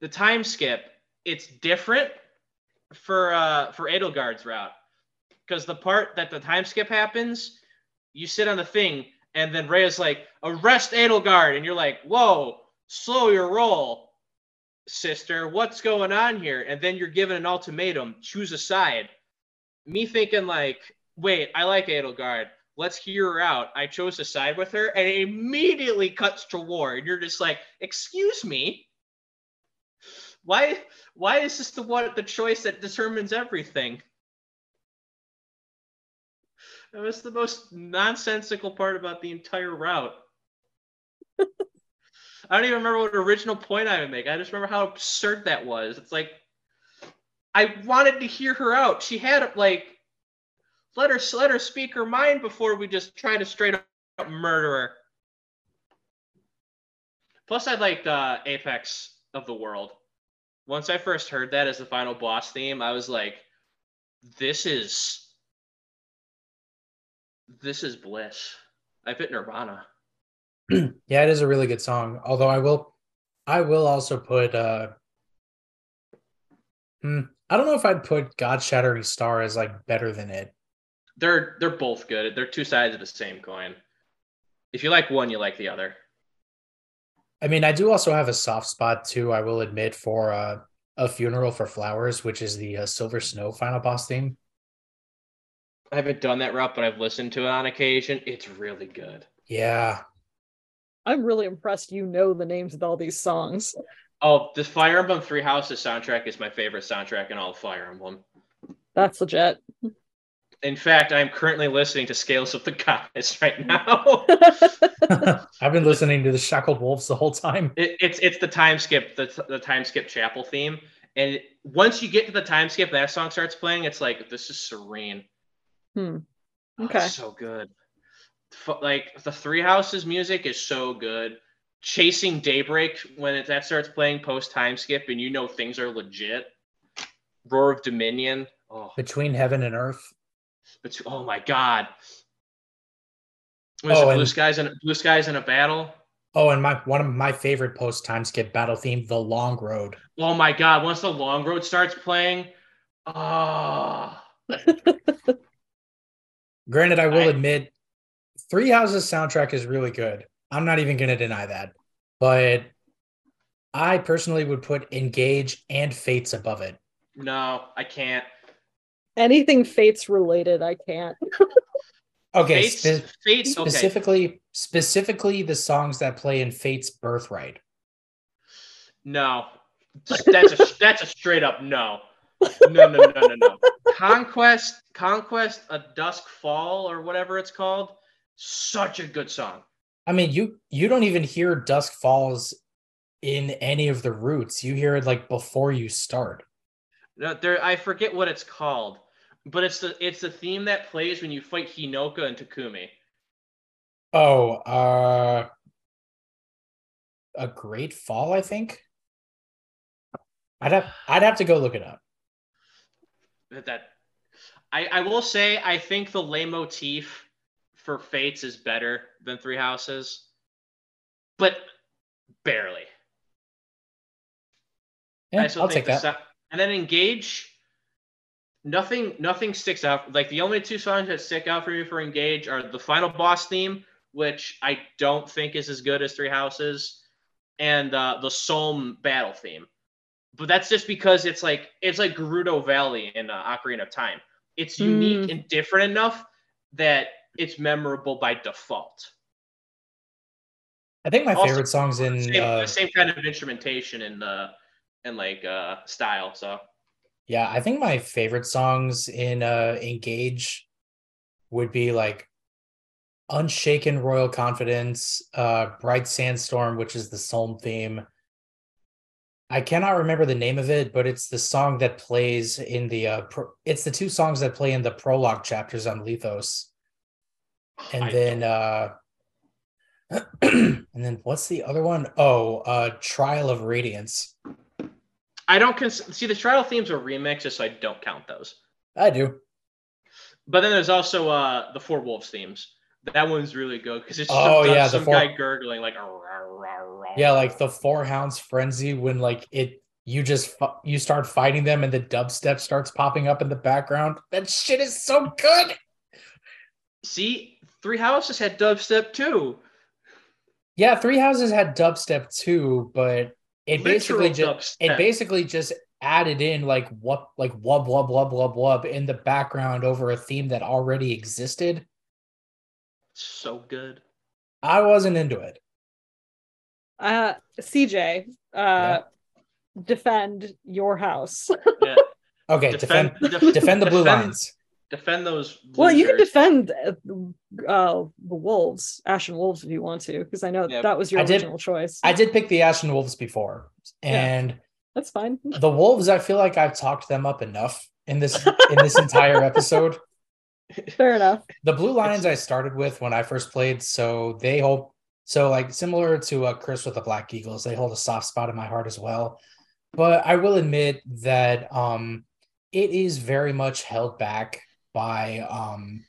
the time skip, it's different for uh for Edelgard's route. Because the part that the time skip happens, you sit on the thing, and then Rhea's like, arrest Edelgard, and you're like, whoa, slow your roll, sister. What's going on here? And then you're given an ultimatum, choose a side. Me thinking like, wait, I like Edelgard. Let's hear her out. I chose to side with her, and it immediately cuts to war. And you're just like, excuse me. Why why is this the one the choice that determines everything? That was the most nonsensical part about the entire route. I don't even remember what original point I would make. I just remember how absurd that was. It's like I wanted to hear her out. She had like let her let her speak her mind before we just try to straight up murder her. Plus, I liked uh, Apex of the World. Once I first heard that as the final boss theme, I was like, "This is this is bliss." I've hit Nirvana. yeah, it is a really good song. Although I will, I will also put. uh hmm, I don't know if I'd put God Shattering Star as like better than it. They're they're both good. They're two sides of the same coin. If you like one, you like the other. I mean, I do also have a soft spot too. I will admit for uh, a funeral for flowers, which is the uh, Silver Snow final boss theme. I haven't done that route, but I've listened to it on occasion. It's really good. Yeah, I'm really impressed you know the names of all these songs. Oh, the Fire Emblem Three Houses soundtrack is my favorite soundtrack in all of Fire Emblem. That's legit. In fact, I'm currently listening to Scales of the Goddess right now. I've been listening to the Shackled Wolves the whole time. It, it's it's the time skip, the the time skip chapel theme, and once you get to the time skip, that song starts playing. It's like this is serene. Hmm. Oh, Okay. so good. F- Like the Three Houses music is so good. Chasing Daybreak when it, that starts playing post time skip, and you know things are legit. Roar of Dominion. Oh, Between Heaven and Earth. It's, oh my God. Was Oh, it Blue and- Skies in Blue Skies in a Battle? Oh, and my one of my favorite post time skip battle theme, The Long Road. Oh my God! Once the Long Road starts playing, oh, Granted, I will I- admit, Three Houses soundtrack is really good. I'm not even going to deny that. But I personally would put Engage and Fates above it. no, I can't. Anything Fates related, I can't. Okay, Fates, spe- Fates, okay. specifically specifically the songs that play in Fate's Birthright. No, that's a that's a straight up no. No, no, no, no, no. Conquest, Conquest, a Dusk Fall, or whatever it's called. Such a good song. I mean, you you don't even hear Dusk Falls in any of the routes. You hear it like before you start. No, there, I forget what it's called, but it's the it's the theme that plays when you fight Hinoka and Takumi. Oh, uh a great fall, I think. I'd have I'd have to go look it up. That, that I I will say I think the leitmotif for Fates is better than Three Houses, but barely. Yeah, I still I'll take the that. and then engage. Nothing nothing sticks out. Like the only two songs that stick out for me for Engage are the final boss theme, which I don't think is as good as Three Houses, and uh, the Solm battle theme. But that's just because it's like it's like Gerudo Valley in uh, Ocarina of Time. It's unique Mm. and different enough that it's memorable by default. I think my Also, favorite songs in Same, uh, the same kind of instrumentation and uh and like uh style. So yeah, I think my favorite songs in uh Engage would be like Unshaken Royal Confidence, uh Bright Sandstorm, which is the Solm theme. I cannot remember the name of it, but it's the song that plays in the uh pro- it's the two songs that play in the prologue chapters on Lythos. And I then uh and then what's the other one? Oh, uh Trial of Radiance. I don't cons- see the trial themes are remixes, so I don't count those. I do. But then there's also uh the Four Wolves themes. That one's really good because it's just Oh, some, yeah, some Four- guy gurgling like "Arr, arr, arr, arr." Yeah, like the Four Hounds Frenzy when like it you just fu- you start fighting them and the dubstep starts popping up in the background. That shit is so good. see Three Houses had dubstep too. Yeah, Three Houses had dubstep too, but it basically just it basically just added in like what like wub wub wub wub wub in the background over a theme that already existed. so good. I wasn't into it. Uh, CJ, uh, Yeah. defend your house. Yeah. Okay, defend def- defend the blue defend- lines. Defend those. well, you can defend uh, uh, the wolves, Ashen Wolves, if you want to, because I know Yeah, that was your I did- original choice. I did pick the Ashen Wolves before, Yeah. and That's fine. the Wolves, I feel like I've talked them up enough in this in this entire episode. Fair enough. The Blue Lions I started with when I first played, so they hold so like similar to uh, Chris with the Black Eagles, they hold a soft spot in my heart as well. But I will admit that um it is very much held back by um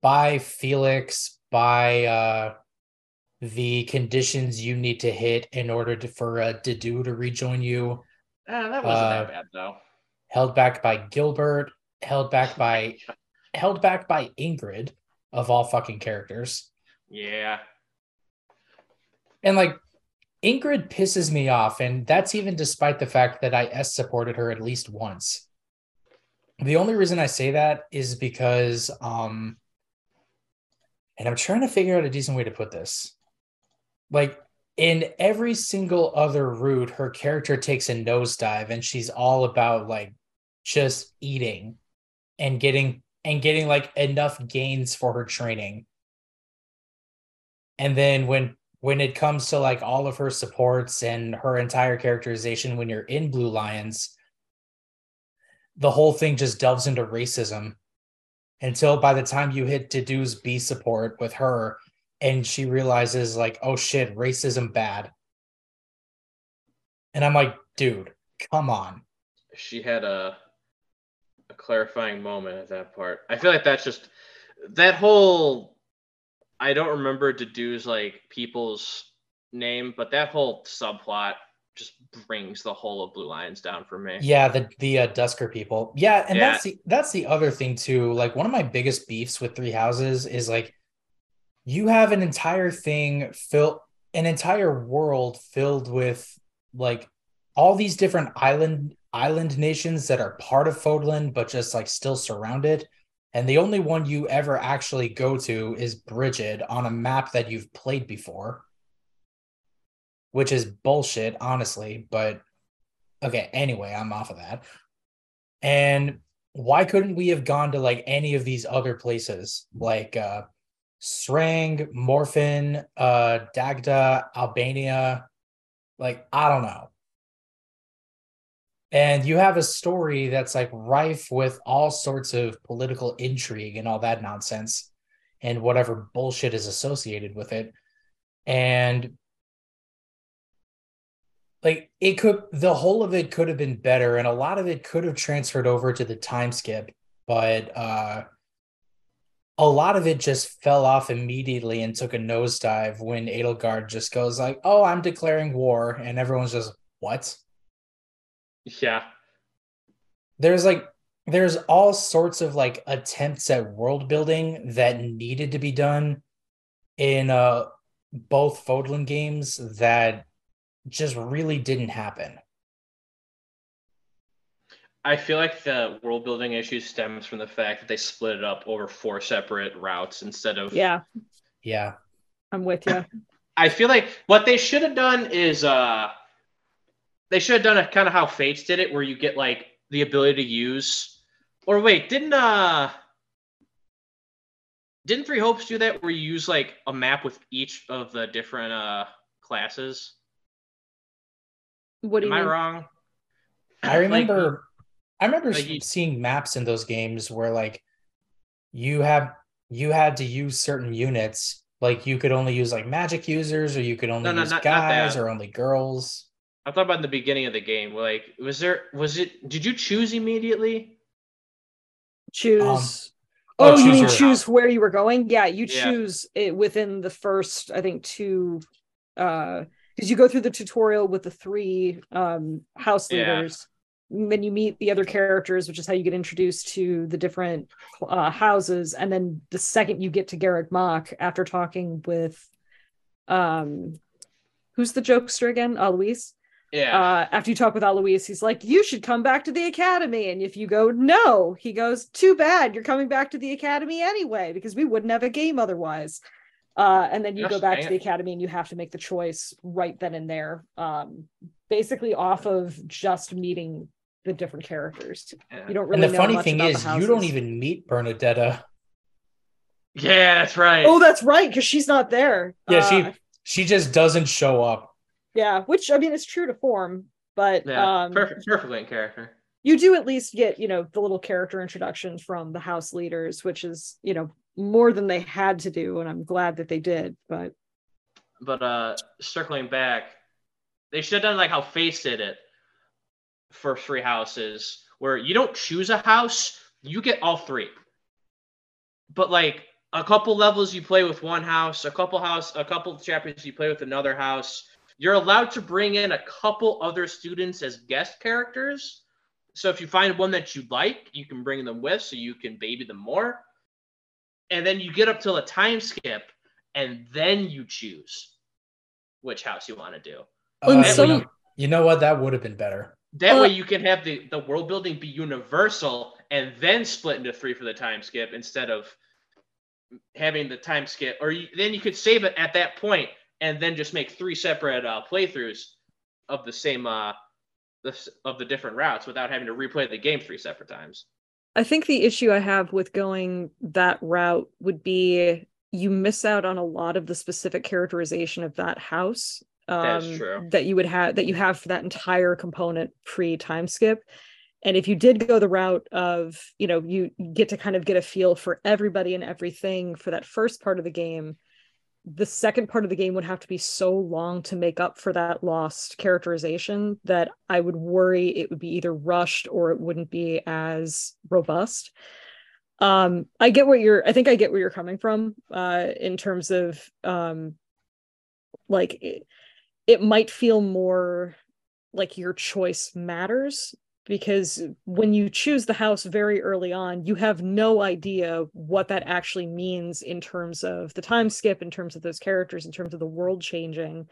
by Felix, by uh the conditions you need to hit in order to for uh, Dedue to rejoin you Ah, that wasn't Uh, that bad though. held back by Gilbert, held back by held back by Ingrid of all fucking characters. Yeah. And like Ingrid pisses me off, and that's even despite the fact that I S supported her at least once. The only reason I say that is because um and I'm trying to figure out a decent way to put this. Like in every single other route, her character takes a nosedive and she's all about like just eating and getting and getting like enough gains for her training. And then when when it comes to like all of her supports and her entire characterization when you're in Blue Lions, the whole thing just delves into racism until by the time you hit Dedue's B support with her and she realizes like, oh shit, racism bad. And I'm like, dude, come on. She had a a clarifying moment at that part. I feel like that's just that whole I don't remember Dedue's like people's name, but that whole subplot just brings the whole of Blue Lions down for me. Yeah, the the uh, Dusker people. Yeah, and Yeah. that's the that's the other thing too. Like one of my biggest beefs with Three Houses is like you have an entire thing filled an entire world filled with like all these different island island nations that are part of Fodlan but just like still surrounded. And the only one you ever actually go to is Brigid on a map that you've played before. Which is bullshit, honestly, but okay, anyway, I'm off of that. And why couldn't we have gone to like any of these other places like uh Sreng, Morfis, uh Dagda, Albinea, like I don't know. And you have a story that's like rife with all sorts of political intrigue and all that nonsense and whatever bullshit is associated with it. And like it could the whole of it could have been better and a lot of it could have transferred over to the time skip but uh a lot of it just fell off immediately and took a nosedive when Edelgard just goes like, "Oh, I'm declaring war," and everyone's just, "What?" Yeah. There's like there's all sorts of like attempts at world building that needed to be done in uh both Fodlan games that just really didn't happen. I feel like the world building issue stems from the fact that they split it up over four separate routes instead of Yeah, Yeah. I'm with you. I feel like what they should have done is uh they should have done it kind of how Fates did it, where you get like the ability to use or wait, didn't uh didn't Three Hopes do that where you use like a map with each of the different uh classes? What do Am you I mean? wrong? I remember I remember like you- seeing maps in those games where like you have you had to use certain units like you could only use like magic users or you could only No, no, use not- not guys that. or only girls. I thought about in the beginning of the game. Like, was there was it did you choose immediately? choose Um, oh, oh, you choose mean choose where you were going yeah you Yeah. choose it within the first i think two uh because you go through the tutorial with the three um house Yeah. leaders then you meet the other characters which is how you get introduced to the different uh, houses and then the second you get to Garreg Mach after talking with um who's the jokester again Luis? Yeah. uh, after you talk with Alois, he's like, "You should come back to the academy." And if you go, "No," he goes, "Too bad, you're coming back to the academy anyway, because we wouldn't have a game otherwise." Uh, and then you go back to the academy, and you have to make the choice right then and there, um, basically off of just meeting the different characters. yeah. You don't really. and the know funny much thing is you don't even meet Bernadetta. Yeah, that's right. Oh, that's right, because she's not there. Yeah, Uh, she she just doesn't show up. Yeah, which I mean, it's true to form, but yeah. um, perfect, perfectly in character. you do at least get you know the little character introduction from the house leaders which is you know more than they had to do and i'm glad that they did but But uh circling back, they should have done like how Fates did it for three houses, where you don't choose a house, you get all three. But like a couple levels you play with one house, a couple house, a couple chapters you play with another house. You're allowed to bring in a couple other students as guest characters. So if you find one that you like, you can bring them with so you can baby them more. And then you get up till a time skip and then you choose which house you want to do. Uh, some- you, know, you know what? That would have been better. That Well- way you can have the, the world building be universal and then split into three for the time skip instead of having the time skip. Or you, then you could save it at that point and then just make three separate uh, playthroughs of the same uh, the, of the different routes without having to replay the game three separate times. I think the issue i have with going that route would be you miss out on a lot of the specific characterization of that house um, That that you would have that you have for that entire component pre time skip. And if you did go the route of you know you get to kind of get a feel for everybody and everything for that first part of the game the second part of the game would have to be so long to make up for that lost characterization that I would worry it would be either rushed or it wouldn't be as robust. Um, I get what you're I think I get where you're coming from uh in terms of um like it, it might feel more like your choice matters because when you choose the house very early on you have no idea what that actually means in terms of the time skip in terms of those characters in terms of the world changing.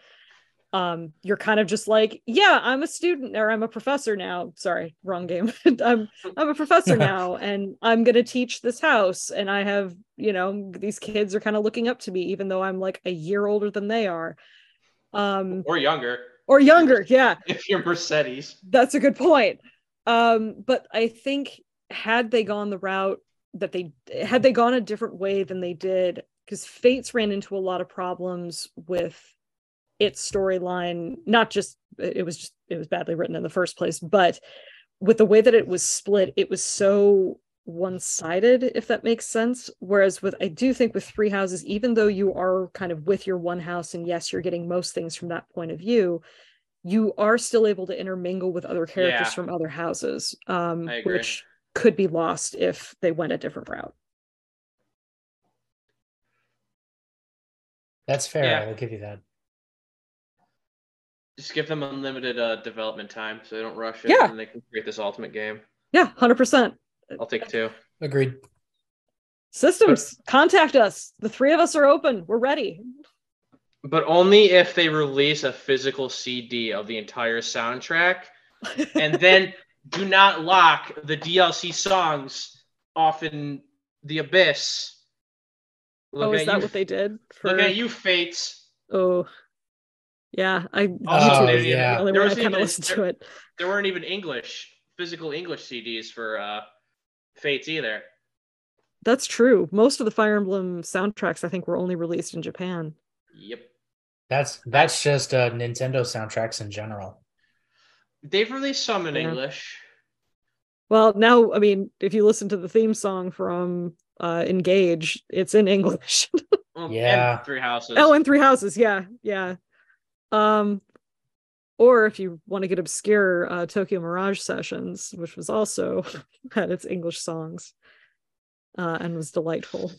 Um you're kind of just like yeah i'm a student or i'm a professor now. Sorry wrong game. I'm i'm a professor now and i'm going to teach this house and i have you know these kids are kind of looking up to me even though i'm like a year older than they are. Um Or younger. or younger yeah. If you're Mercedes. that's a good point. Um, but I think had they gone the route that they had they gone a different way than they did, because Fates ran into a lot of problems with its storyline. Not just it was just it was badly written in the first place, but with the way that it was split, it was so one-sided, if that makes sense. Whereas with I do think with three houses, even though you are kind of with your one house, and yes, you're getting most things from that point of view, you are still able to intermingle with other characters Yeah. from other houses, um, which could be lost if they went a different route. That's fair. Yeah. I will give you that. Just give them unlimited uh, development time so they don't rush it Yeah. and they can create this ultimate game. Yeah, hundred percent. I'll take two. Agreed. Systems, contact us. The three of us are open. We're ready. But only if they release a physical CD of the entire soundtrack, and then do not lock the DLC songs off in the abyss. Look oh, is that you, what they did? For... Look at you, Fates. Oh, yeah. I Oh, YouTube yeah. is the only There way I was kind of even- listen to it. There weren't even English, physical English CDs for uh, Fates either. That's true. Most of the Fire Emblem soundtracks, I think, were only released in Japan. Yep. That's that's just uh, Nintendo soundtracks in general. They've released some in Yeah. English. Well, now, I mean, if you listen to the theme song from uh, Engage, it's in English. Well, and Yeah. Three Houses. oh, and Three Houses, yeah, yeah. Um, or if you want to get obscure, uh, Tokyo Mirage Sessions, which was also had its English songs, uh, and was delightful.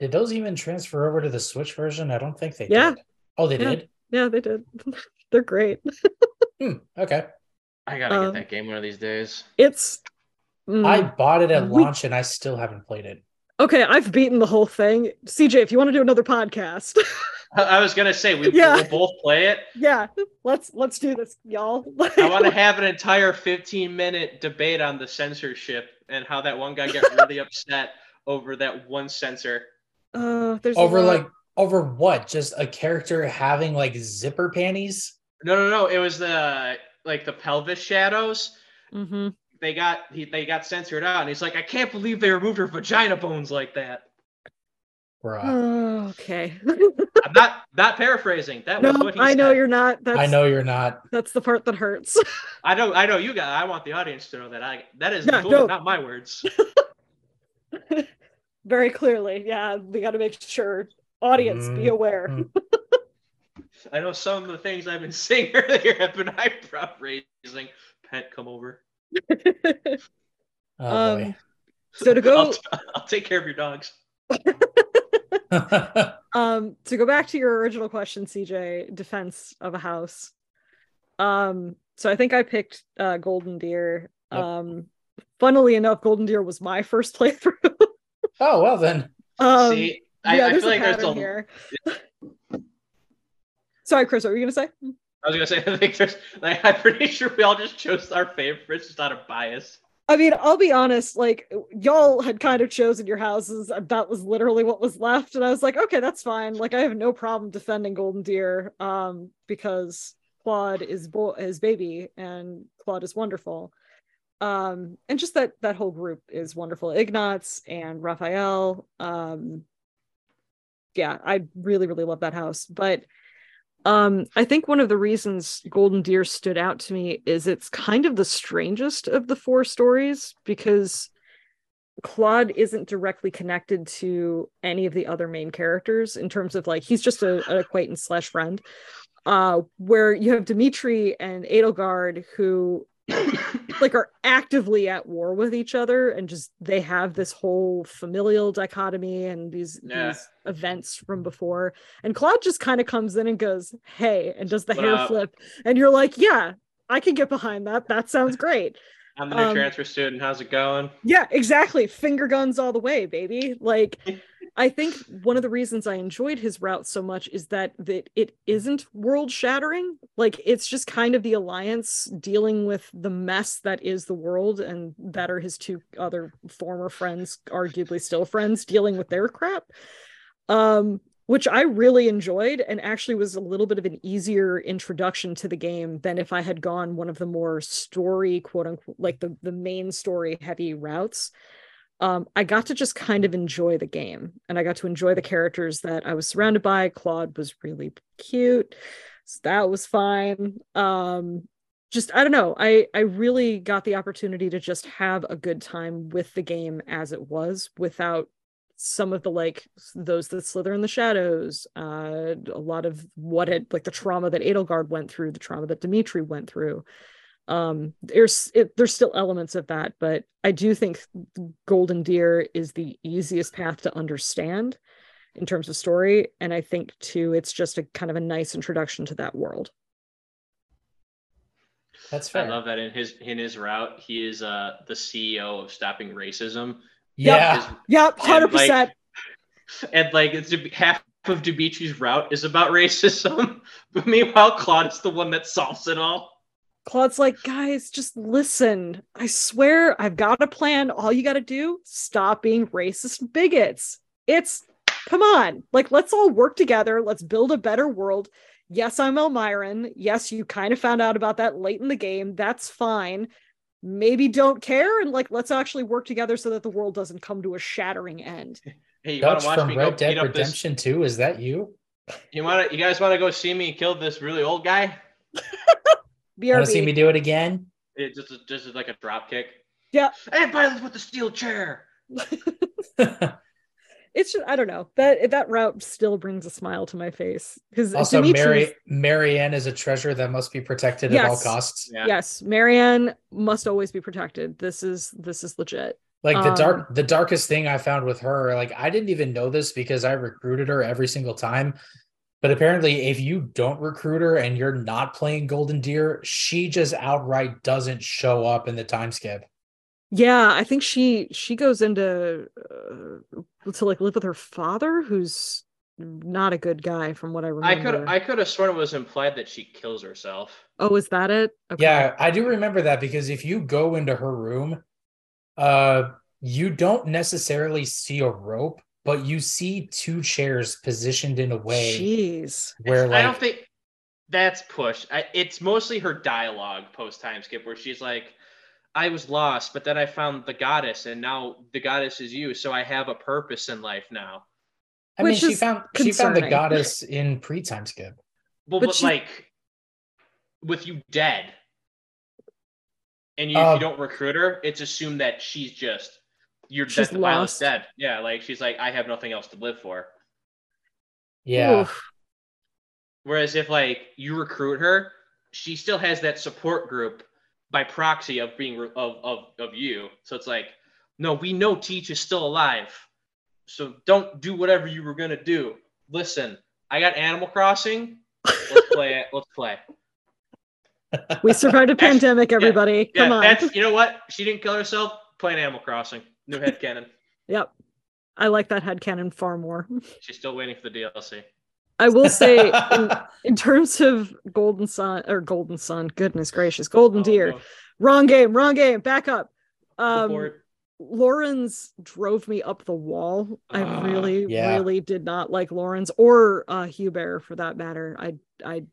Did those even transfer over to the Switch version? I don't think they Yeah. did. Oh, they Yeah. did? Yeah, they did. They're great. Hmm, okay. I gotta Um, get that game one of these days. It's. mm, I bought it at We- launch and I still haven't played it. okay. I've beaten the whole thing. CJ, if you want to do another podcast, I, I was gonna say we Yeah. will both play it. yeah, let's let's do this, y'all. I want to have an entire 15 minute debate on the censorship and how that one guy got really upset over that one censor. Uh, there's a Over lot- like over what? Just a character having like zipper panties? No, no, no. It was the like the pelvis shadows. Mm-hmm. They got he, they got censored out, and he's like, I can't believe they removed her vagina bones like that. Bruh. Oh, okay. I'm not not paraphrasing. That was no, what he I know said. you're not. That's I know you're not. that's the part that hurts. I know. I know you got. I want the audience to know that I that is Yeah, those no. not my words. Very clearly, yeah. We got to make sure audience be Mm, aware. mm. I know some of the things I've been saying earlier have been eyebrow raising. Pent, come over. Oh Um, so to go I'll, I'll take care of your dogs. boy. um to go back to your original question cj defense of a house um so i think i picked uh golden deer Yep. um funnily enough golden deer was my first playthrough oh well then. um See, I, yeah I feel like there's a. here sorry chris what were you gonna say I was gonna say I think there's like I'm pretty sure we all just chose our favorites just out of bias. I mean, I'll be honest, like y'all had kind of chosen your houses. and That was literally what was left. And I was like, okay, that's fine. Like I have no problem defending Golden Deer um because Claude is bo- his baby and Claude is wonderful. Um and just that that whole group is wonderful. Ignatz and Raphael. Um yeah, I really really love that house. But um, I think one of the reasons Golden Deer stood out to me is it's kind of the strangest of the four stories because Claude isn't directly connected to any of the other main characters in terms of like he's just a, an acquaintance slash friend. Uh, where you have Dimitri and Edelgard who like are actively at war with each other and just they have this whole familial dichotomy and these Yeah. these events from before and claude just kind of comes in and goes hey and does the What hair up? flip and you're like yeah i can get behind that that sounds great I'm the new Um, transfer student. How's it going? yeah exactly finger guns all the way baby like i think one of the reasons i enjoyed his route so much is that that it isn't world shattering like it's just kind of the alliance dealing with the mess that is the world and that are his two other former friends arguably still friends dealing with their crap um which I really enjoyed and actually was a little bit of an easier introduction to the game than if I had gone one of the more story, quote unquote, like the, the main story heavy routes. Um, I got to just kind of enjoy the game and I got to enjoy the characters that I was surrounded by. Claude was really cute. So that was fine. Um, just I don't know. I I really got the opportunity to just have a good time with the game as it was without some of the like those that slither in the shadows uh a lot of what had like the trauma that Edelgard went through the trauma that Dimitri went through um there's it, there's still elements of that but I do think Golden Deer is the easiest path to understand in terms of story and I think too it's just a kind of a nice introduction to that world That's fair. I love that in his in his route, he is uh the CEO of stopping racism. Yeah. Yep, And, hundred like, percent. and like it's half of Dimitri's route is about racism, but meanwhile Claude is the one that solves it all. Claude's like, guys, just listen. I swear, I've got a plan. All you got to do, stop being racist bigots. It's come on, like let's all work together. Let's build a better world. Yes, I'm Almyran. Yes, you kind of found out about that late in the game. That's fine. Maybe don't care and like let's actually work together so that the world doesn't come to a shattering end. Hey, you want Dutch to watch from me go Red Dead beat up this? Redemption 2. Is that you? You want to? You guys want to go see me kill this really old guy? You Want to see me do it again? It just just like a drop kick. Yeah. Hey, violence with the steel chair. It's just I don't know. That that route still brings a smile to my face because also, Mary Marianne is a treasure that must be protected at all costs. Yeah. Yes, Marianne must always be protected. This is this is legit. Like the Um, dark, the darkest thing I found with her, like I didn't even know this because I recruited her every single time. But apparently, if you don't recruit her and you're not playing Golden Deer, she just outright doesn't show up in the time skip. Yeah, I think she she goes into uh, to like live with her father, who's not a good guy from what I remember. I could I could have sworn it was implied that she kills herself. oh, is that it? Okay. Yeah, I do remember that because if you go into her room, uh, you don't necessarily see a rope, but you see two chairs positioned in a way Jeez. where, I like, don't think that's push. I, it's mostly her dialogue post time skip where she's like, "I was lost, but then I found the goddess, and now the goddess is you. So I have a purpose in life now." I mean, she is found she found the goddess in pre time skip. Well, But but, she- like with you dead, and you, Uh, if you don't recruit her, it's assumed that she's just you're She's that the pilot's lost. dead. Yeah, like she's like, I have nothing else to live for. Yeah, Oof. Whereas if like you recruit her, she still has that support group by proxy of being re- of of of you. So it's like, no, we know Teach is still alive. So don't do whatever you were gonna do. Listen, I got Animal Crossing. Let's play it. Let's play. We survived a pandemic, everybody. Yeah, Come on. that's you know what? She didn't kill herself playing Animal Crossing. New head cannon. Yep. I like that head cannon far more. She's still waiting for the DLC. I will say, in, in terms of Golden Sun or Golden Sun, goodness gracious, Golden Oh, Deer, no. wrong game, wrong game, back up. Um. Lorenz drove me up the wall. I Ah, really, yeah. really did not like Lorenz or uh Hubert for that matter. I I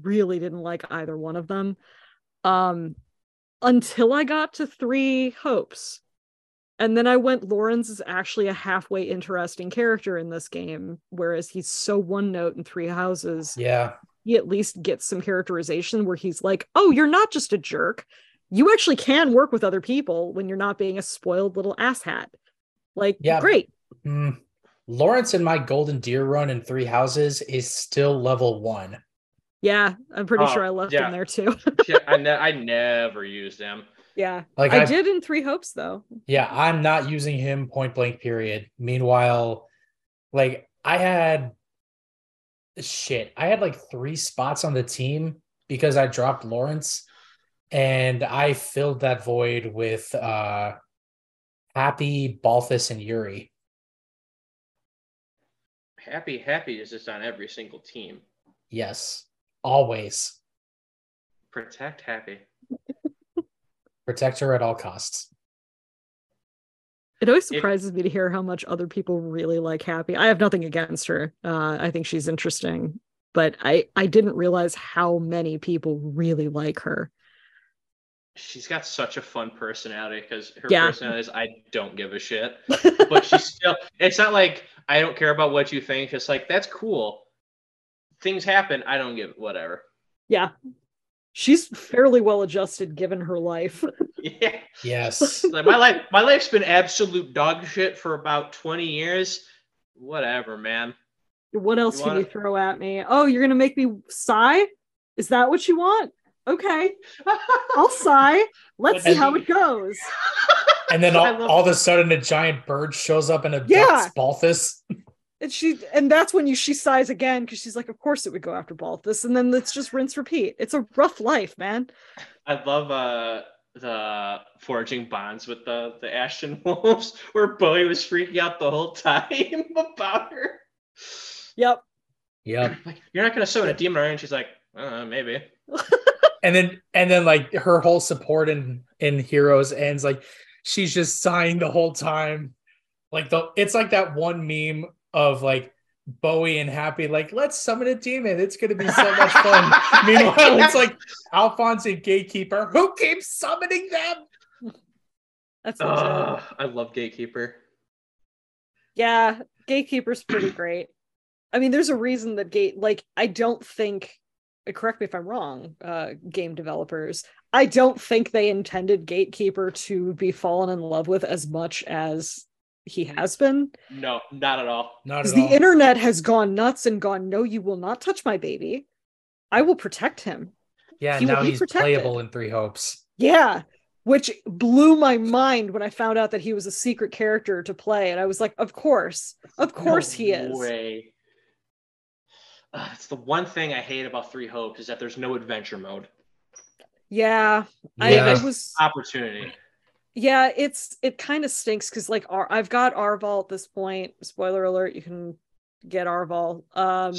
really didn't like either one of them. Um until I got to three hopes. And then I went, Lorenz is actually a halfway interesting character in this game, whereas he's so one note in three houses yeah, he at least gets some characterization where he's like, oh, you're not just a jerk. You actually can work with other people when you're not being a spoiled little asshat. Like, Yeah. great. Mm. Lorenz in my Golden Deer run in Three Houses is still level one. Yeah, I'm pretty Oh, sure I left yeah. him there too. Shit, I, ne- I never used him. Yeah. Like I I, did in Three Hopes though. yeah, I'm not using him point blank. Period. Meanwhile, like I had shit, I had like three spots on the team because I dropped Lorenz, and I filled that void with uh Hapi, Balthus, and Yuri. Hapi, hapi is just on every single team. Yes, always Protect hapi. Protect her at all costs. It always If- surprises me to hear how much other people really like Hapi. I have nothing against her. Uh, I think she's interesting, but I I didn't realize how many people really like her. She's got such a fun personality because her Yeah. personality is I don't give a shit. But she's still it's not like I don't care about what you think. It's like that's cool. Things happen, I don't give whatever. Yeah. She's fairly well adjusted given her life. Yeah. Yes. Like my life my life's been absolute dog shit for about 20 years. Whatever, man. what else You can you wanna- throw at me? Oh, you're gonna make me sigh? Is that what you want? Okay, I'll sigh. Let's see how it goes. And then all, all of a sudden, a giant bird shows up and abducts Yeah. Balthus. And she and that's when you she sighs again because she's like, of course it would go after Balthus, and then let's just rinse repeat. It's a rough life, man. I love uh the forging bonds with the the Ashen Wolves, where Bowie was freaking out the whole time about her. Yep. Yep. Like, you're not gonna summon a demon, are you? And she's like, uh, maybe. And then and then like her whole support in in Heroes ends like she's just sighing the whole time. Like the it's like that one meme of like Bowie and Hapi, like, let's summon a demon. It's gonna be so much fun. Meanwhile, it's like Alfonse and Gatekeeper. Who keeps summoning them? That's legit. Ugh, I love Gatekeeper. Yeah, Gatekeeper's pretty great. I mean, there's a reason that Gate like I don't think uh, correct me if I'm wrong, uh game developers. I don't think they intended Gatekeeper to be fallen in love with as much as he mm-hmm. has been. No, not at all. Not Because at the all. internet has gone nuts and gone, no, you will not touch my baby. I will protect him. yeah, he now he's protected. playable in Three Hopes. Yeah. Which blew my mind when I found out that he was a secret character to play. And I was like, of course. Of course No he is. Way. Ugh, it's the one thing I hate about Three Hopes is that there's no adventure mode. Yeah. I, Yeah. I was Opportunity. Yeah, it's it kind of stinks because like our, I've got Arval at this point. Spoiler alert, you can get Arval. Um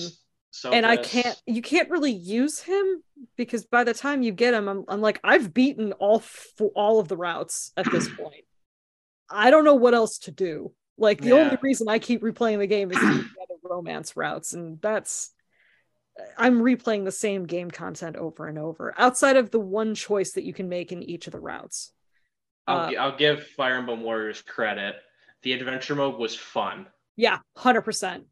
So and I can't you can't really use him because by the time you get him, I'm I'm like, I've beaten all f- all of the routes at this point. I don't know what else to do. Like the only reason I keep replaying the game is the romance routes, and that's I'm replaying the same game content over and over, outside of the one choice that you can make in each of the routes. I'll, Uh, I'll give Fire Emblem Warriors credit. The adventure mode was fun. Yeah, hundred percent.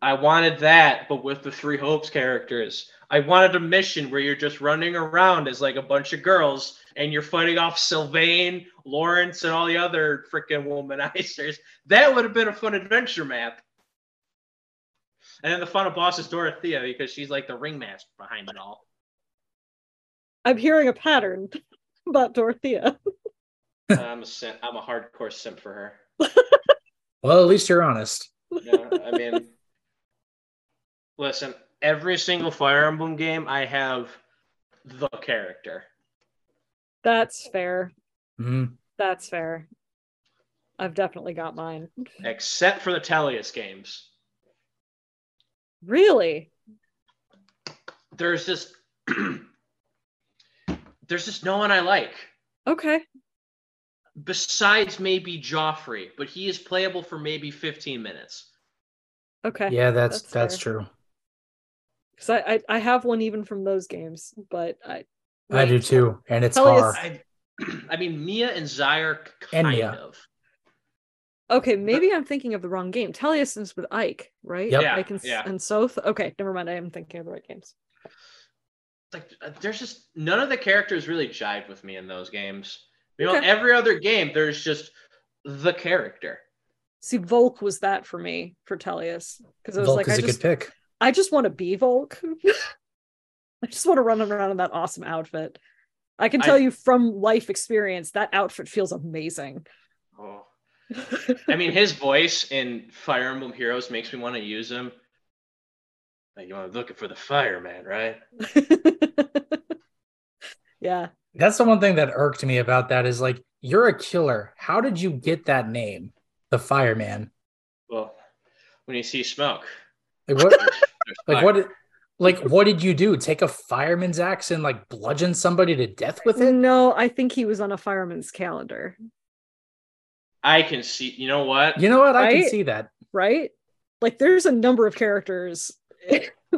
I wanted that, but with the Three Hopes characters. I wanted a mission where you're just running around as like a bunch of girls and you're fighting off Sylvain, Lorenz, and all the other freaking womanizers. That would have been a fun adventure map. And then the final boss is Dorothea because she's like the ringmaster behind it all. I'm hearing a pattern about Dorothea. I'm a sim- I'm a hardcore simp for her. Well, at least you're honest. Yeah, I mean, listen, every single Fire Emblem game, I have the character. That's fair. Mhm. That's fair. I've definitely got mine. except for the Tellius games. Really? There's just there's just no one I like Okay. Besides maybe Geoffrey, but he is playable for maybe 15 minutes. Okay. Yeah, that's That's that's, true. Because I, I I have one even from those games, but I I do too, and it's Tell us- hard. I I mean Mia and Zyre kind And Mia. of. Okay, maybe I'm thinking of the wrong game. Tellius is with Ike, right? Yep. Yeah, Ike and, yeah. and Soth. Okay, never mind. I am thinking of the right games. Like uh, there's just none of the characters really jived with me in those games. You know, Okay. every other game there's just the character. See, Volk was that for me for Tellius because I was Volk like is I a just good pick. I just want to be Volk. I just want to run around in that awesome outfit. I can I- tell you from life experience that outfit feels amazing. Oh. I mean, his voice in Fire Emblem Heroes makes me want to use him. Like, you want to looking for the fireman, right? yeah. That's the one thing that irked me about that is like you're a killer. How did you get that name, the fireman? Well, when you see smoke, Like what? like what? did- Like what did you do? Take a fireman's axe and like bludgeon somebody to death with it? No, I think he was on a fireman's calendar, I can see. You know what? You know what? I can see that. right? Like there's a number of characters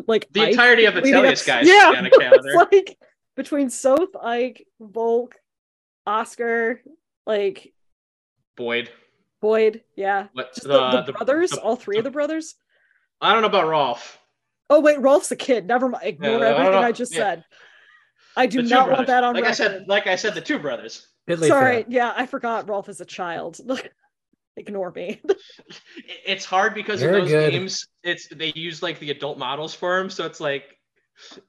like The Ike entirety of the Tellius guys yeah, on a calendar. it's like between Soth, Ike, Volk, Oscar, like Boyd. Boyd, yeah. What Just the, the, the the- brothers, the- all three of the brothers. I don't know about Rolf. Oh wait, Rolf's a kid. Never mind. Ignore Yeah, everything know. I just Yeah. said. I do The two not want that on like record. I said, like I said, the two brothers. Italy Sorry, fair. yeah, I forgot Rolf is a child. Ignore me. It's hard because Very in those good. games, it's they use like the adult models for him, so it's like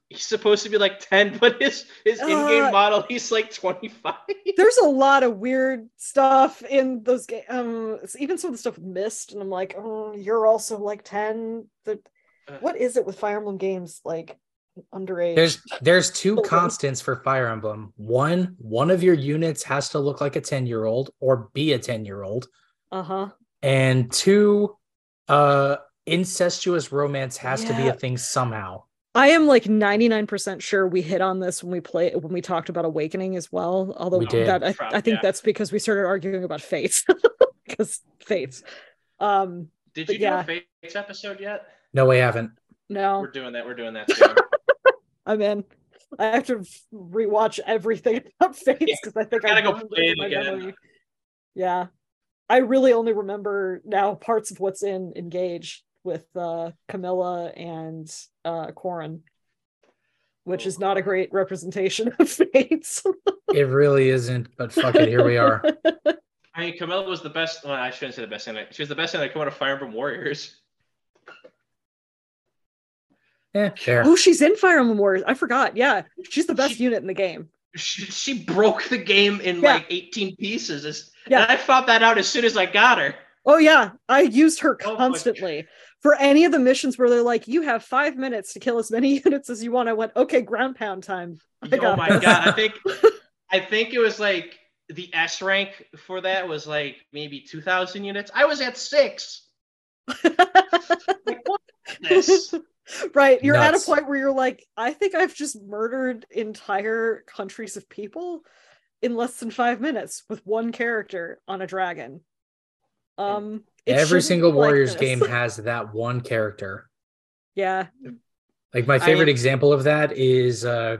he's supposed to be like 10, but his his in-game Uh, model he's like 25. There's a lot of weird stuff in those games. Um, even some of the stuff with Mist, and I'm like, oh, you're also like ten. The Uh, what is it with Fire Emblem games? Like, underage. There's there's two constants for Fire Emblem. One, one of your units has to look like a 10-year-old or be a 10-year-old. uh-huh. And two, uh incestuous romance has to be a thing somehow. I am like 99% sure we hit on this when we play when we talked about awakening as well. Although We that I, I think yeah. that's because we started arguing about fates. Because fates. Um Did But you yeah. do a Fates episode yet? No, we haven't. no, We're doing that. We're doing that soon. I'm in. I have to rewatch everything about fates Yeah, because I think I gotta I go play in it my again. memory. Yeah. I really only remember now parts of what's in Engage with uh Camilla and uh Corrin, which Oh, is not a great representation of fates. It really isn't, but fuck it, here we are. I mean, Camilla was the best. Well, I shouldn't say the best in it. She was the best in it. Come out of Fire Emblem Warriors. Yeah, fair. Oh, she's in Fire Emblem Warriors. I forgot. Yeah, she's the best She- unit in the game. She, she broke the game in Yeah. like 18 pieces. Yeah. And I found that out as soon as I got her. Oh yeah, I used her Oh constantly for any of the missions where they're like, "You have five minutes to kill as many units as you want." I went, "Okay, ground pound time." I oh my this. god! I think I think it was like the S rank for that was like maybe 2,000 units. I was at six. Like, what is this? right, you're at a point where you're like, "I think I've just murdered entire countries of people in less than five minutes with one character on a dragon." Um, it Every single be like Warriors game has that one character. yeah, Like my favorite I- example of that is uh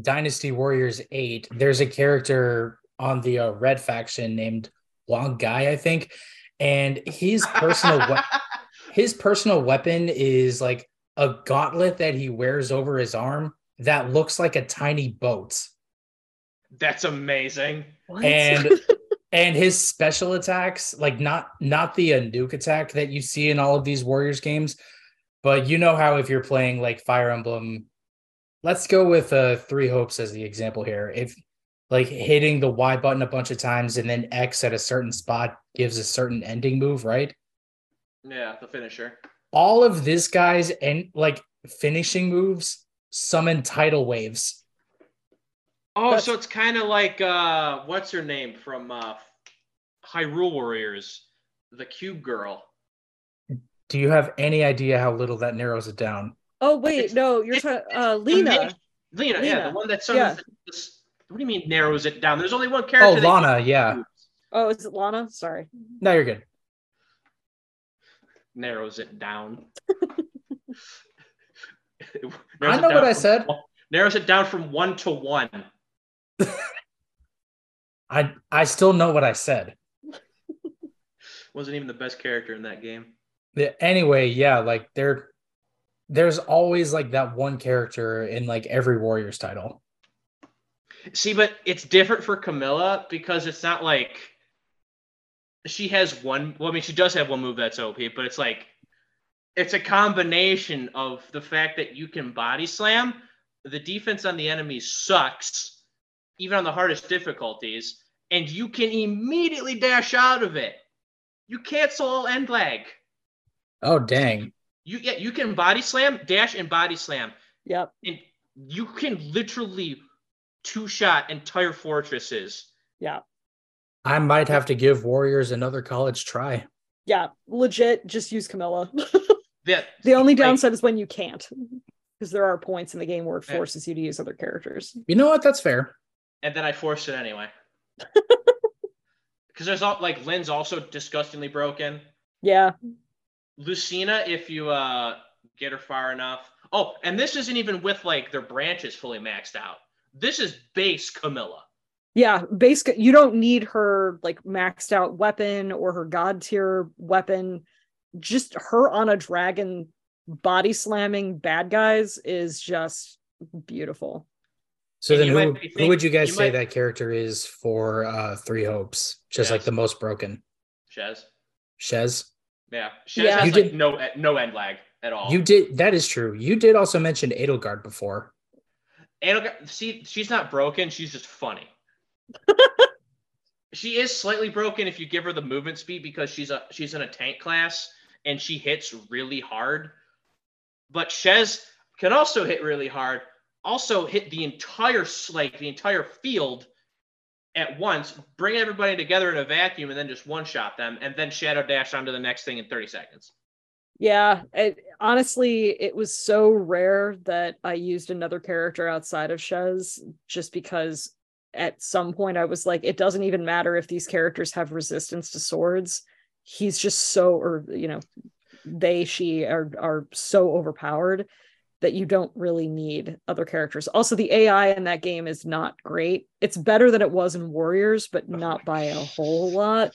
Dynasty Warriors 8. There's a character on the uh, red faction named Wang Guy, I think, and his personal we- his personal weapon is like a gauntlet that he wears over his arm that looks like a tiny boat. That's amazing. What? And and his special attacks, like not not the uh, nuke attack that you see in all of these Warriors games, but you know how if you're playing like Fire Emblem, let's go with uh Three Hopes as the example here. If like hitting the Y button a bunch of times and then X at a certain spot gives a certain ending move, right? Yeah, the finisher. All of this guy's and like finishing moves summon tidal waves. Oh, That's- so it's kind of like uh, what's her name from uh, Hyrule Warriors, the Cube Girl. Do you have any idea how little that narrows it down? oh wait, it's- no, you're it's- talking uh, The Lena. Lena, yeah, the one that Yeah. summons. the- what do you mean narrows it down? There's only one character. Oh, Lana, can- yeah. Oh, is it Lana? Sorry. No, you're good. narrows it down. I Narrows it know down what I said. one- Narrows it down from one to one. I I still know what I said. Wasn't even the best character in that game. Yeah, Anyway, yeah, like there there's always like that one character in like every Warriors title. See, but it's different for Camilla because it's not like she has one. Well, I mean, she does have one move that's OP, but it's like it's a combination of the fact that you can body slam, the defense on the enemy sucks, even on the hardest difficulties, and you can immediately dash out of it. You cancel all end lag. Oh dang. You yeah, you can body slam, dash, and body slam Yep. and you can literally two shot entire fortresses. Yeah. I might have to give Warriors another college try. Yeah. Legit, just use Camilla. That the only like, downside is when you can't. Because there are points in the game where it Yeah. forces you to use other characters. You know what? That's fair. And then I forced it anyway. Because there's all like Lyn's also disgustingly broken. Yeah. Lucina, if you uh get her far enough. Oh, and this isn't even with like their branches fully maxed out. This is base Camilla. Yeah. Basic you don't need her like maxed out weapon or her god tier weapon. Just her on a dragon body slamming bad guys is just beautiful. So And then who, might who would you guys you say might- that character is for uh Three Hopes? Just like the most broken. Shez. Shez? Yeah. Shez Yeah. has You like did- no no end lag at all. You did that is true. You did also mention Edelgard before. Edelgard, see, she's not broken. She's just funny. she is slightly broken if you give her the movement speed because she's a she's in a tank class and she hits really hard. But Shez, can also hit really hard, also hit the entire like the entire field at once, bring everybody together in a vacuum, and then just one shot them, and then shadow dash onto the next thing in 30 seconds. Yeah, it, honestly, it was so rare that I used another character outside of Shez just because at some point I was like, it doesn't even matter if these characters have resistance to swords. He's just so, or you know, they, she are are so overpowered that you don't really need other characters. Also, the AI in that game is not great. It's better than it was in Warriors, but oh not by a whole lot.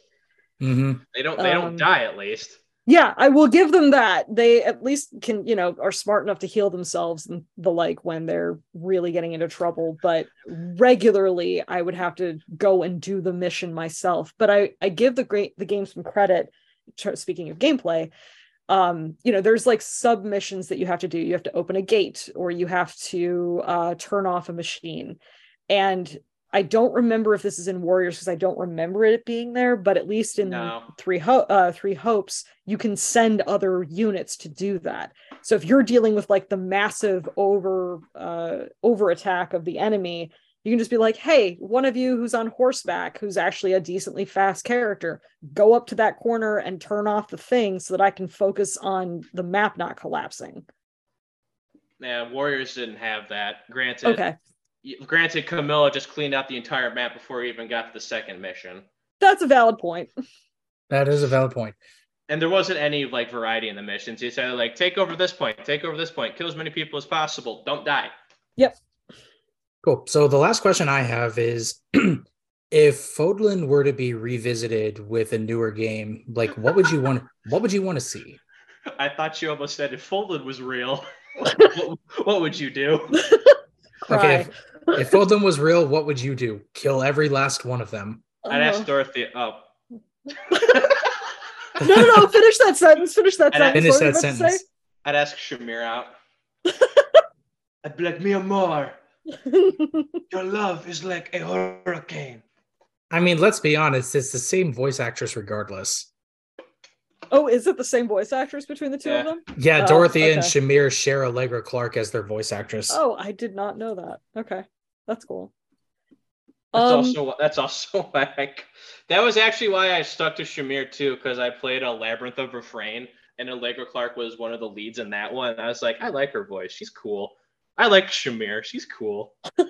Mm-hmm. They don't they um, don't die at least. Yeah, I will give them that. They at least can, you know, are smart enough to heal themselves and the like when they're really getting into trouble. But regularly, I would have to go and do the mission myself. But I I give the great the game some credit. Speaking of gameplay, um you know there's like submissions that you have to do. You have to open a gate or you have to uh turn off a machine. And i don't remember if this is in warriors because i don't remember it being there but at least in no. three ho- uh three hopes you can send other units to do that. So if you're dealing with like the massive over uh over attack of the enemy you can just be like, hey, one of you who's on horseback, who's actually a decently fast character, go up to that corner and turn off the thing so that I can focus on the map not collapsing. Yeah, Warriors didn't have that. Granted, okay. Granted, Camilla just cleaned out the entire map before he even got to the second mission. That's a valid point. That is a valid point. And there wasn't any like variety in the missions. He said like take over this point, take over this point, kill as many people as possible, don't die. Yep. Cool. So the last question I have is if Fodlan were to be revisited with a newer game, like what would you want what would you want to see? I thought you almost said if Fodlan was real, what, what, would you do? okay. If, if Fodlan was real, what would you do? Kill every last one of them. I'd ask uh-huh. Dorothy. Oh. no, no, no. Finish that sentence. Finish that I'd sentence. Finish that sentence. I'd ask Shamir out. I'd be like, Mia more. Your love is like a hurricane. I mean, let's be honest, it's the same voice actress regardless. Oh, is it the same voice actress between the two yeah. of them? Yeah, oh, Dorothy okay. and Shamir share Allegra Clark as their voice actress. Oh, I did not know that. Okay. That's cool. That's um, also that's also like that was actually why I stuck to Shamir too, because I played a Labyrinth of Refrain and Allegra Clark was one of the leads in that one. I was like, I like her voice. She's cool. I like Shamir. She's cool.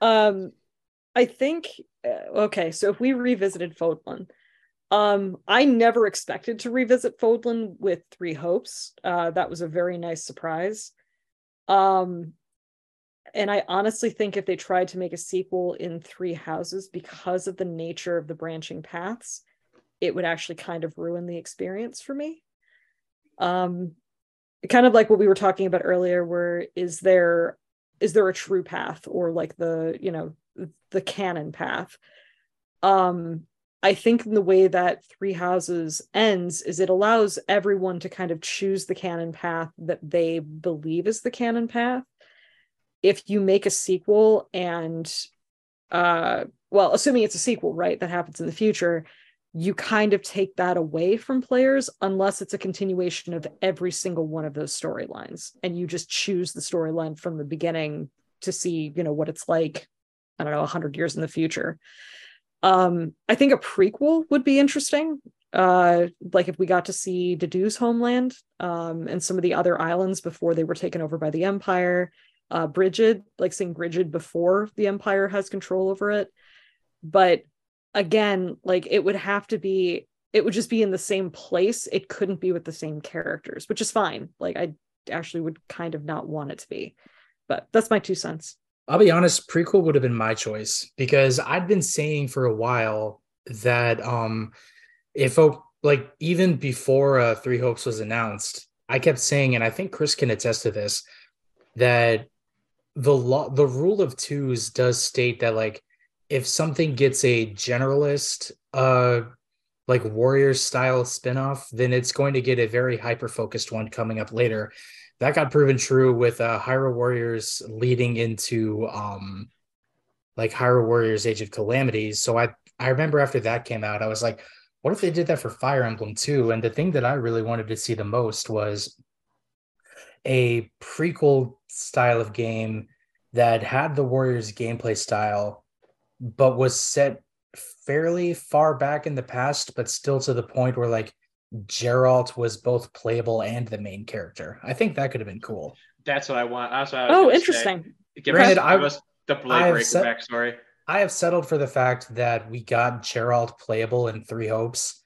um, I think uh, okay. So if we revisited Fodlan, um, I never expected to revisit Fodlan with Three Hopes. Uh, that was a very nice surprise. Um, and I honestly think if they tried to make a sequel in Three Houses because of the nature of the branching paths, it would actually kind of ruin the experience for me. Um, kind of like what we were talking about earlier where is there is there a true path or like the you know the canon path? Um i think in the way that three houses ends is it allows everyone to kind of choose the canon path that they believe is the canon path. If you make a sequel and uh well assuming it's a sequel right that happens in the future you kind of take that away from players unless it's a continuation of every single one of those storylines. And you just choose the storyline from the beginning to see you know what it's like i don't know 100 years in the future. Um i think a prequel would be interesting. Uh like if we got to see Dedue's homeland um and some of the other islands before they were taken over by the empire. Uh Brigid like seeing Brigid before the empire has control over it. But again like it would have to be it would just be in the same place. It couldn't be with the same characters which is fine. Like i actually would kind of not want it to be but that's my two cents. I'll be honest prequel would have been my choice because i'd been saying for a while that um if like even before uh, three hopes was announced i kept saying and i think chris can attest to this that the law the rule of twos does state that like if something gets a generalist uh like warrior style spinoff, then it's going to get a very hyper focused one coming up later. That got proven true with uh Hyrule Warriors leading into um like Hyrule Warriors Age of Calamities. So I I remember after that came out, I was like, what if they did that for Fire Emblem too? And the thing that I really wanted to see the most was a prequel style of game that had the Warriors gameplay style, but was set fairly far back in the past, but still to the point where like Jeralt was both playable and the main character. I think that could have been cool. That's what I want. That's what I was Oh, interesting. Give Granted, us, I- give us the Blade I've Breaker said- backstory. I have settled for the fact that we got Jeralt playable in Three Hopes,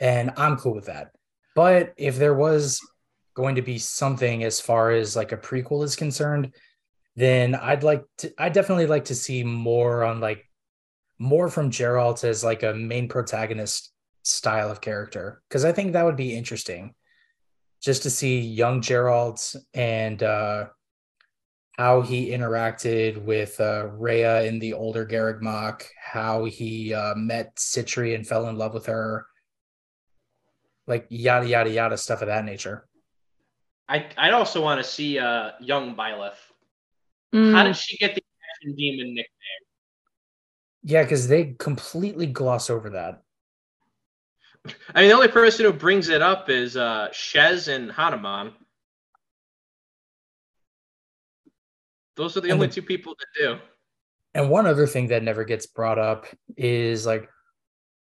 and I'm cool with that. But if there was going to be something as far as like a prequel is concerned, then I'd like to I definitely like to see more on like more from Jeralt as like a main protagonist style of character. Because I think that would be interesting. Just to see young Jeralt and uh how he interacted with uh, Rhea in the older Garreg how he uh, met Sitri and fell in love with her, like yada yada yada stuff of that nature. I I'd also want to see uh young Byleth. Mm, How did she get the Ashen Demon nickname? Yeah, because they completely gloss over that. I mean, the only person who brings it up is uh Shez and Hanneman. Those are the And only the- two people that do. And one other thing that never gets brought up is like,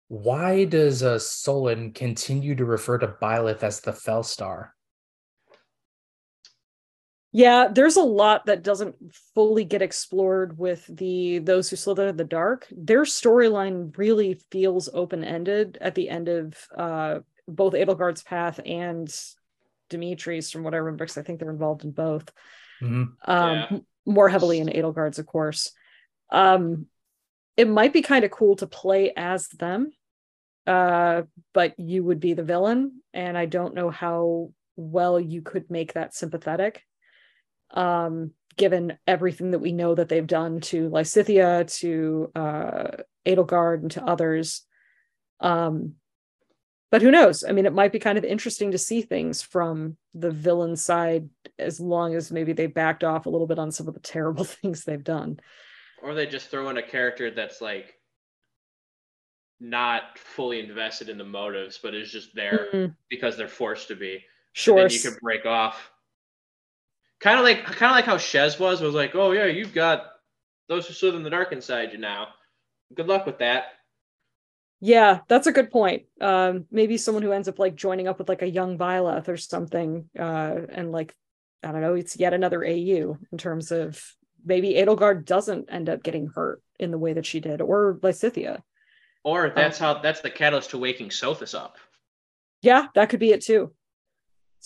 why does uh, Solon continue to refer to Byleth as the Fellstar? Yeah, there's a lot that doesn't fully get explored with the those who slither in the dark. Their storyline really feels open-ended at the end of uh both Edelgard's path and Dimitri's, from what I remember, because I think they're involved in both. Mhm. Um Yeah. more heavily in Edelgard's, of course. Um it might be kind of cool to play as them. Uh, but you would be the villain, and I don't know how well you could make that sympathetic um, given everything that we know that they've done to Lysithea, to uh, Edelgard, and to others. Um, but who knows? I mean, it might be kind of interesting to see things from the villain side, as long as maybe they backed off a little bit on some of the terrible things they've done. Or they just throw in a character that's like not fully invested in the motives, but is just there Mm, because they're forced to be. sure. And then you can break off. Kind of like kind of like how Shez was was like, oh yeah, you've got those who slither in the dark inside you now. Good luck with that. Yeah, that's a good point. Um, maybe someone who ends up like joining up with like a young Byleth or something, uh, and like I don't know, it's yet another AU in terms of maybe Edelgard doesn't end up getting hurt in the way that she did, or Lysithea. Or that's how that's the catalyst to waking Sothis up. Yeah, that could be it too.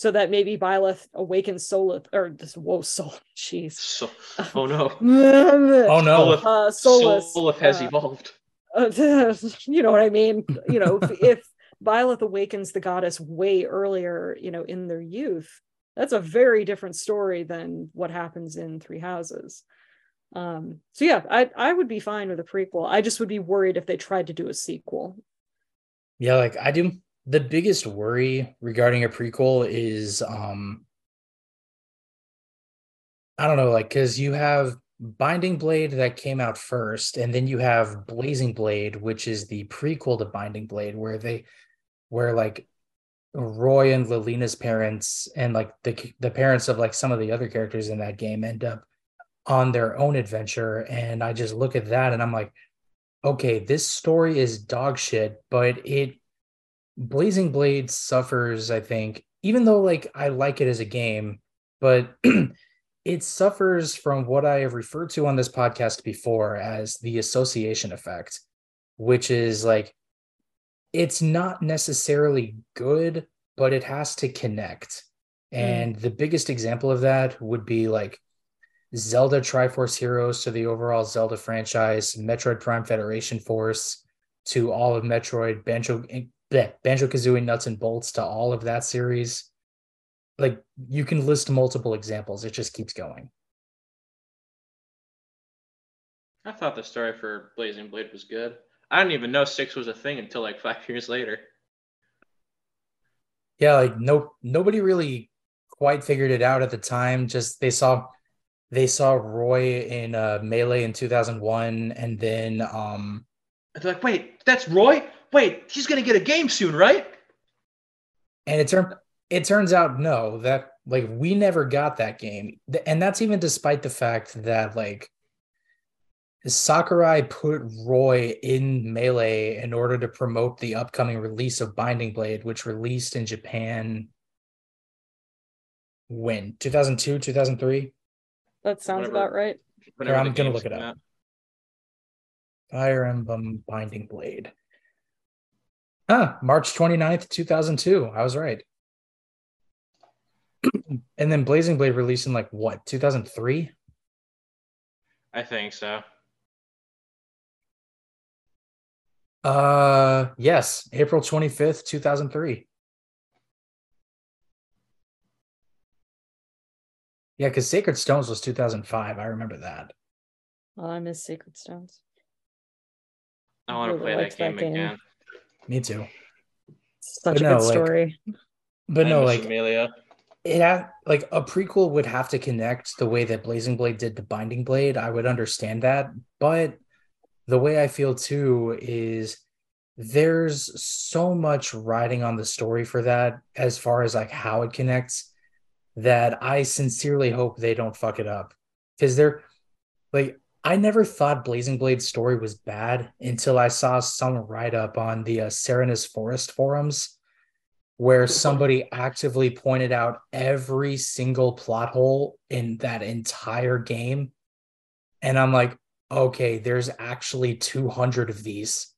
So that maybe Byleth awakens Solith or this whoa Sol jeez. So, oh no. Oh no! Solith- Uh Solus. Solith has uh, evolved. uh, you know what I mean? You know, if, if Byleth awakens the goddess way earlier, you know, in their youth, that's a very different story than what happens in Three Houses. Um, so yeah, I I would be fine with a prequel. I just would be worried if they tried to do a sequel. Yeah, like I do. The biggest worry regarding a prequel is um I don't know, like because you have Binding Blade that came out first, and then you have Blazing Blade, which is the prequel to Binding Blade, where they where like Roy and Lilina's parents and like the the parents of like some of the other characters in that game end up on their own adventure. And I just look at that and I'm like, okay, this story is dog shit, but it Blazing Blade suffers, I think, even though like I like it as a game, but it suffers from what I have referred to on this podcast before as the association effect, which is like it's not necessarily good, but it has to connect. Hmm. And the biggest example of that would be like Zelda Triforce Heroes to the overall Zelda franchise, Metroid Prime Federation Force to all of Metroid, Banjo Banjo Kazooie Nuts and Bolts to all of that series. Like you can list multiple examples. It just keeps going. I thought the story for Blazing Blade was good. I didn't even know six was a thing until like five years later. Yeah, like no nobody really quite figured it out at the time. Just they saw they saw Roy in uh, Melee in 2001 and then um they're like, wait, that's Roy? Wait, he's gonna get a game soon, right? and it turned it turns out no that like we never got that game. And that's even despite the fact that like Sakurai put Roy in Melee in order to promote the upcoming release of Binding Blade, which released in Japan when 2002, 2003. That sounds Whatever. about right. Whenever I'm gonna look it come up. out. Fire Emblem Binding Blade. Ah, March 29th, 2002. I was right. and then Blazing Blade released in like what, 2003? I think so. Uh, yes, April 25th, 2003. Yeah, because Sacred Stones was 2005. I remember that. Well, I miss Sacred Stones. I want to Really play liked that game that game. again. Me too. Such But a no, good like- story. But I no, like Amelia. it had like a prequel would have to connect the way that Blazing Blade did to Binding Blade. I would understand that, but the way I feel too is there's so much riding on the story for that as far as like how it connects that I sincerely hope they don't fuck it up because they're like I never thought Blazing Blade's story was bad until I saw some write up on the uh, Serenes Forest forums where somebody actively pointed out every single plot hole in that entire game. And I'm like, okay, there's actually 200 of these.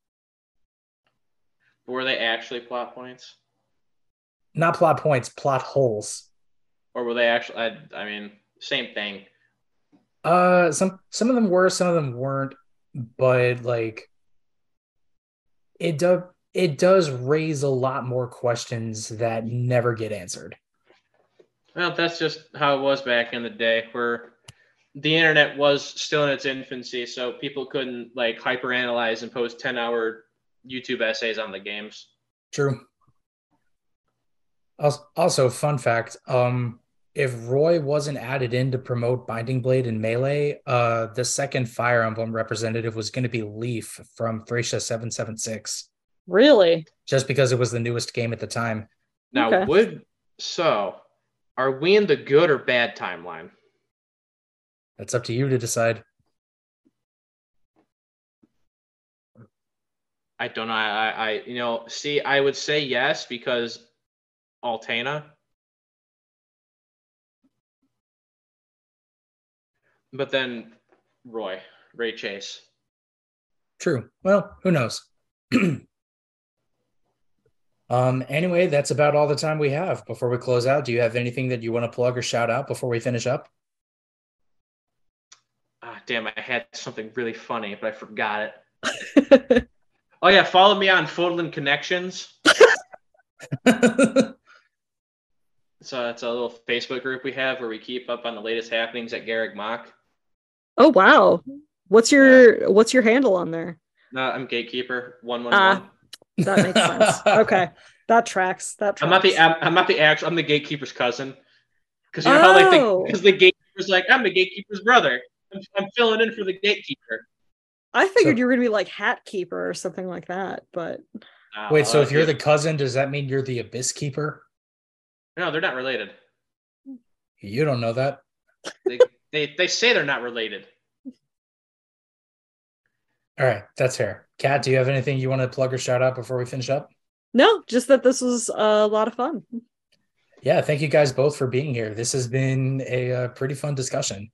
Were they actually plot points, Not plot points, plot holes. or were they actually? I, I mean, same thing. Uh some some of them were, some of them weren't, but like it does it does raise a lot more questions that never get answered. Well, that's just how it was back in the day, where the internet was still in its infancy, so people couldn't like hyperanalyze and post ten-hour YouTube essays on the games. True. Als- Also, fun fact: um, if Roy wasn't added in to promote Binding Blade and Melee, uh, the second Fire Emblem representative was going to be Leaf from Thracia Seven Seven Six, Really? just because it was the newest game at the time. Now, Okay. would so? Are we in the good or bad timeline? That's up to you to decide. I don't know. I, I, I, you know, see, I would say yes because Altana. But then Roy, Ray Chase. True. Well, who knows? um. Anyway, that's about all the time we have. Before we close out, do you have anything that you want to plug or shout out before we finish up? Ah, damn, I had something really funny, but I forgot it. Oh yeah, follow me on Fodlan Connections. So it's a little Facebook group we have where we keep up on the latest happenings at Garreg Mach. Oh wow. What's your what's your handle on there? No, I'm gatekeeper one one Ah, one. That makes sense. Okay. That tracks. That tracks. I'm not the I'm, I'm not the actual I'm the gatekeeper's cousin. Because you know how like the Oh. because the gatekeeper's like I'm the gatekeeper's brother. I'm, I'm filling in for the gatekeeper. I figured So- you were gonna be like hat keeper or something like that, but Uh, Wait, so uh, if you're the cousin, does that mean you're the abyss keeper? no, they're not related. You don't know that. They they they say they're not related. All right, that's fair. Kat, do you have anything you want to plug or shout out before we finish up? no, just that this was a lot of fun. Yeah, thank you guys both for being here. This has been a, uh pretty fun discussion.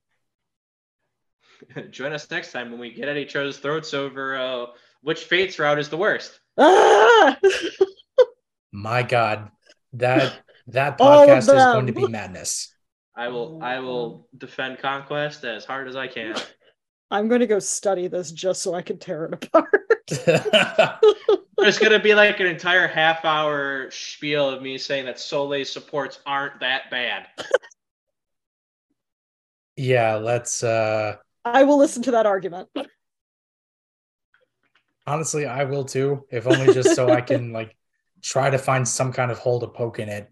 Join us next time when we get at each other's throats over uh, which Fates route is the worst. Ah! My God, that that podcast is going to be madness. I will I will defend conquest as hard as I can. I'm gonna go study this just so I can tear it apart. There's gonna be like an entire half hour spiel of me saying that Soleil's supports aren't that bad. yeah, let's. uh I will listen to that argument. Honestly, I will too, if only just so I can like try to find some kind of hole to poke in it.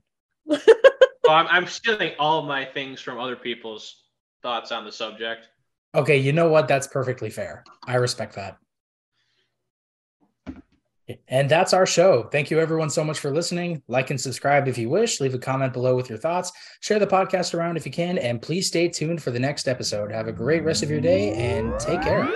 Well, I'm, I'm stealing all my things from other people's thoughts on the subject. Okay, you know what? That's perfectly fair. I respect that. And that's our show. Thank you, everyone, so much for listening. Like and subscribe if you wish. Leave a comment below with your thoughts. Share the podcast around if you can. And please stay tuned for the next episode. Have a great rest of your day and take care.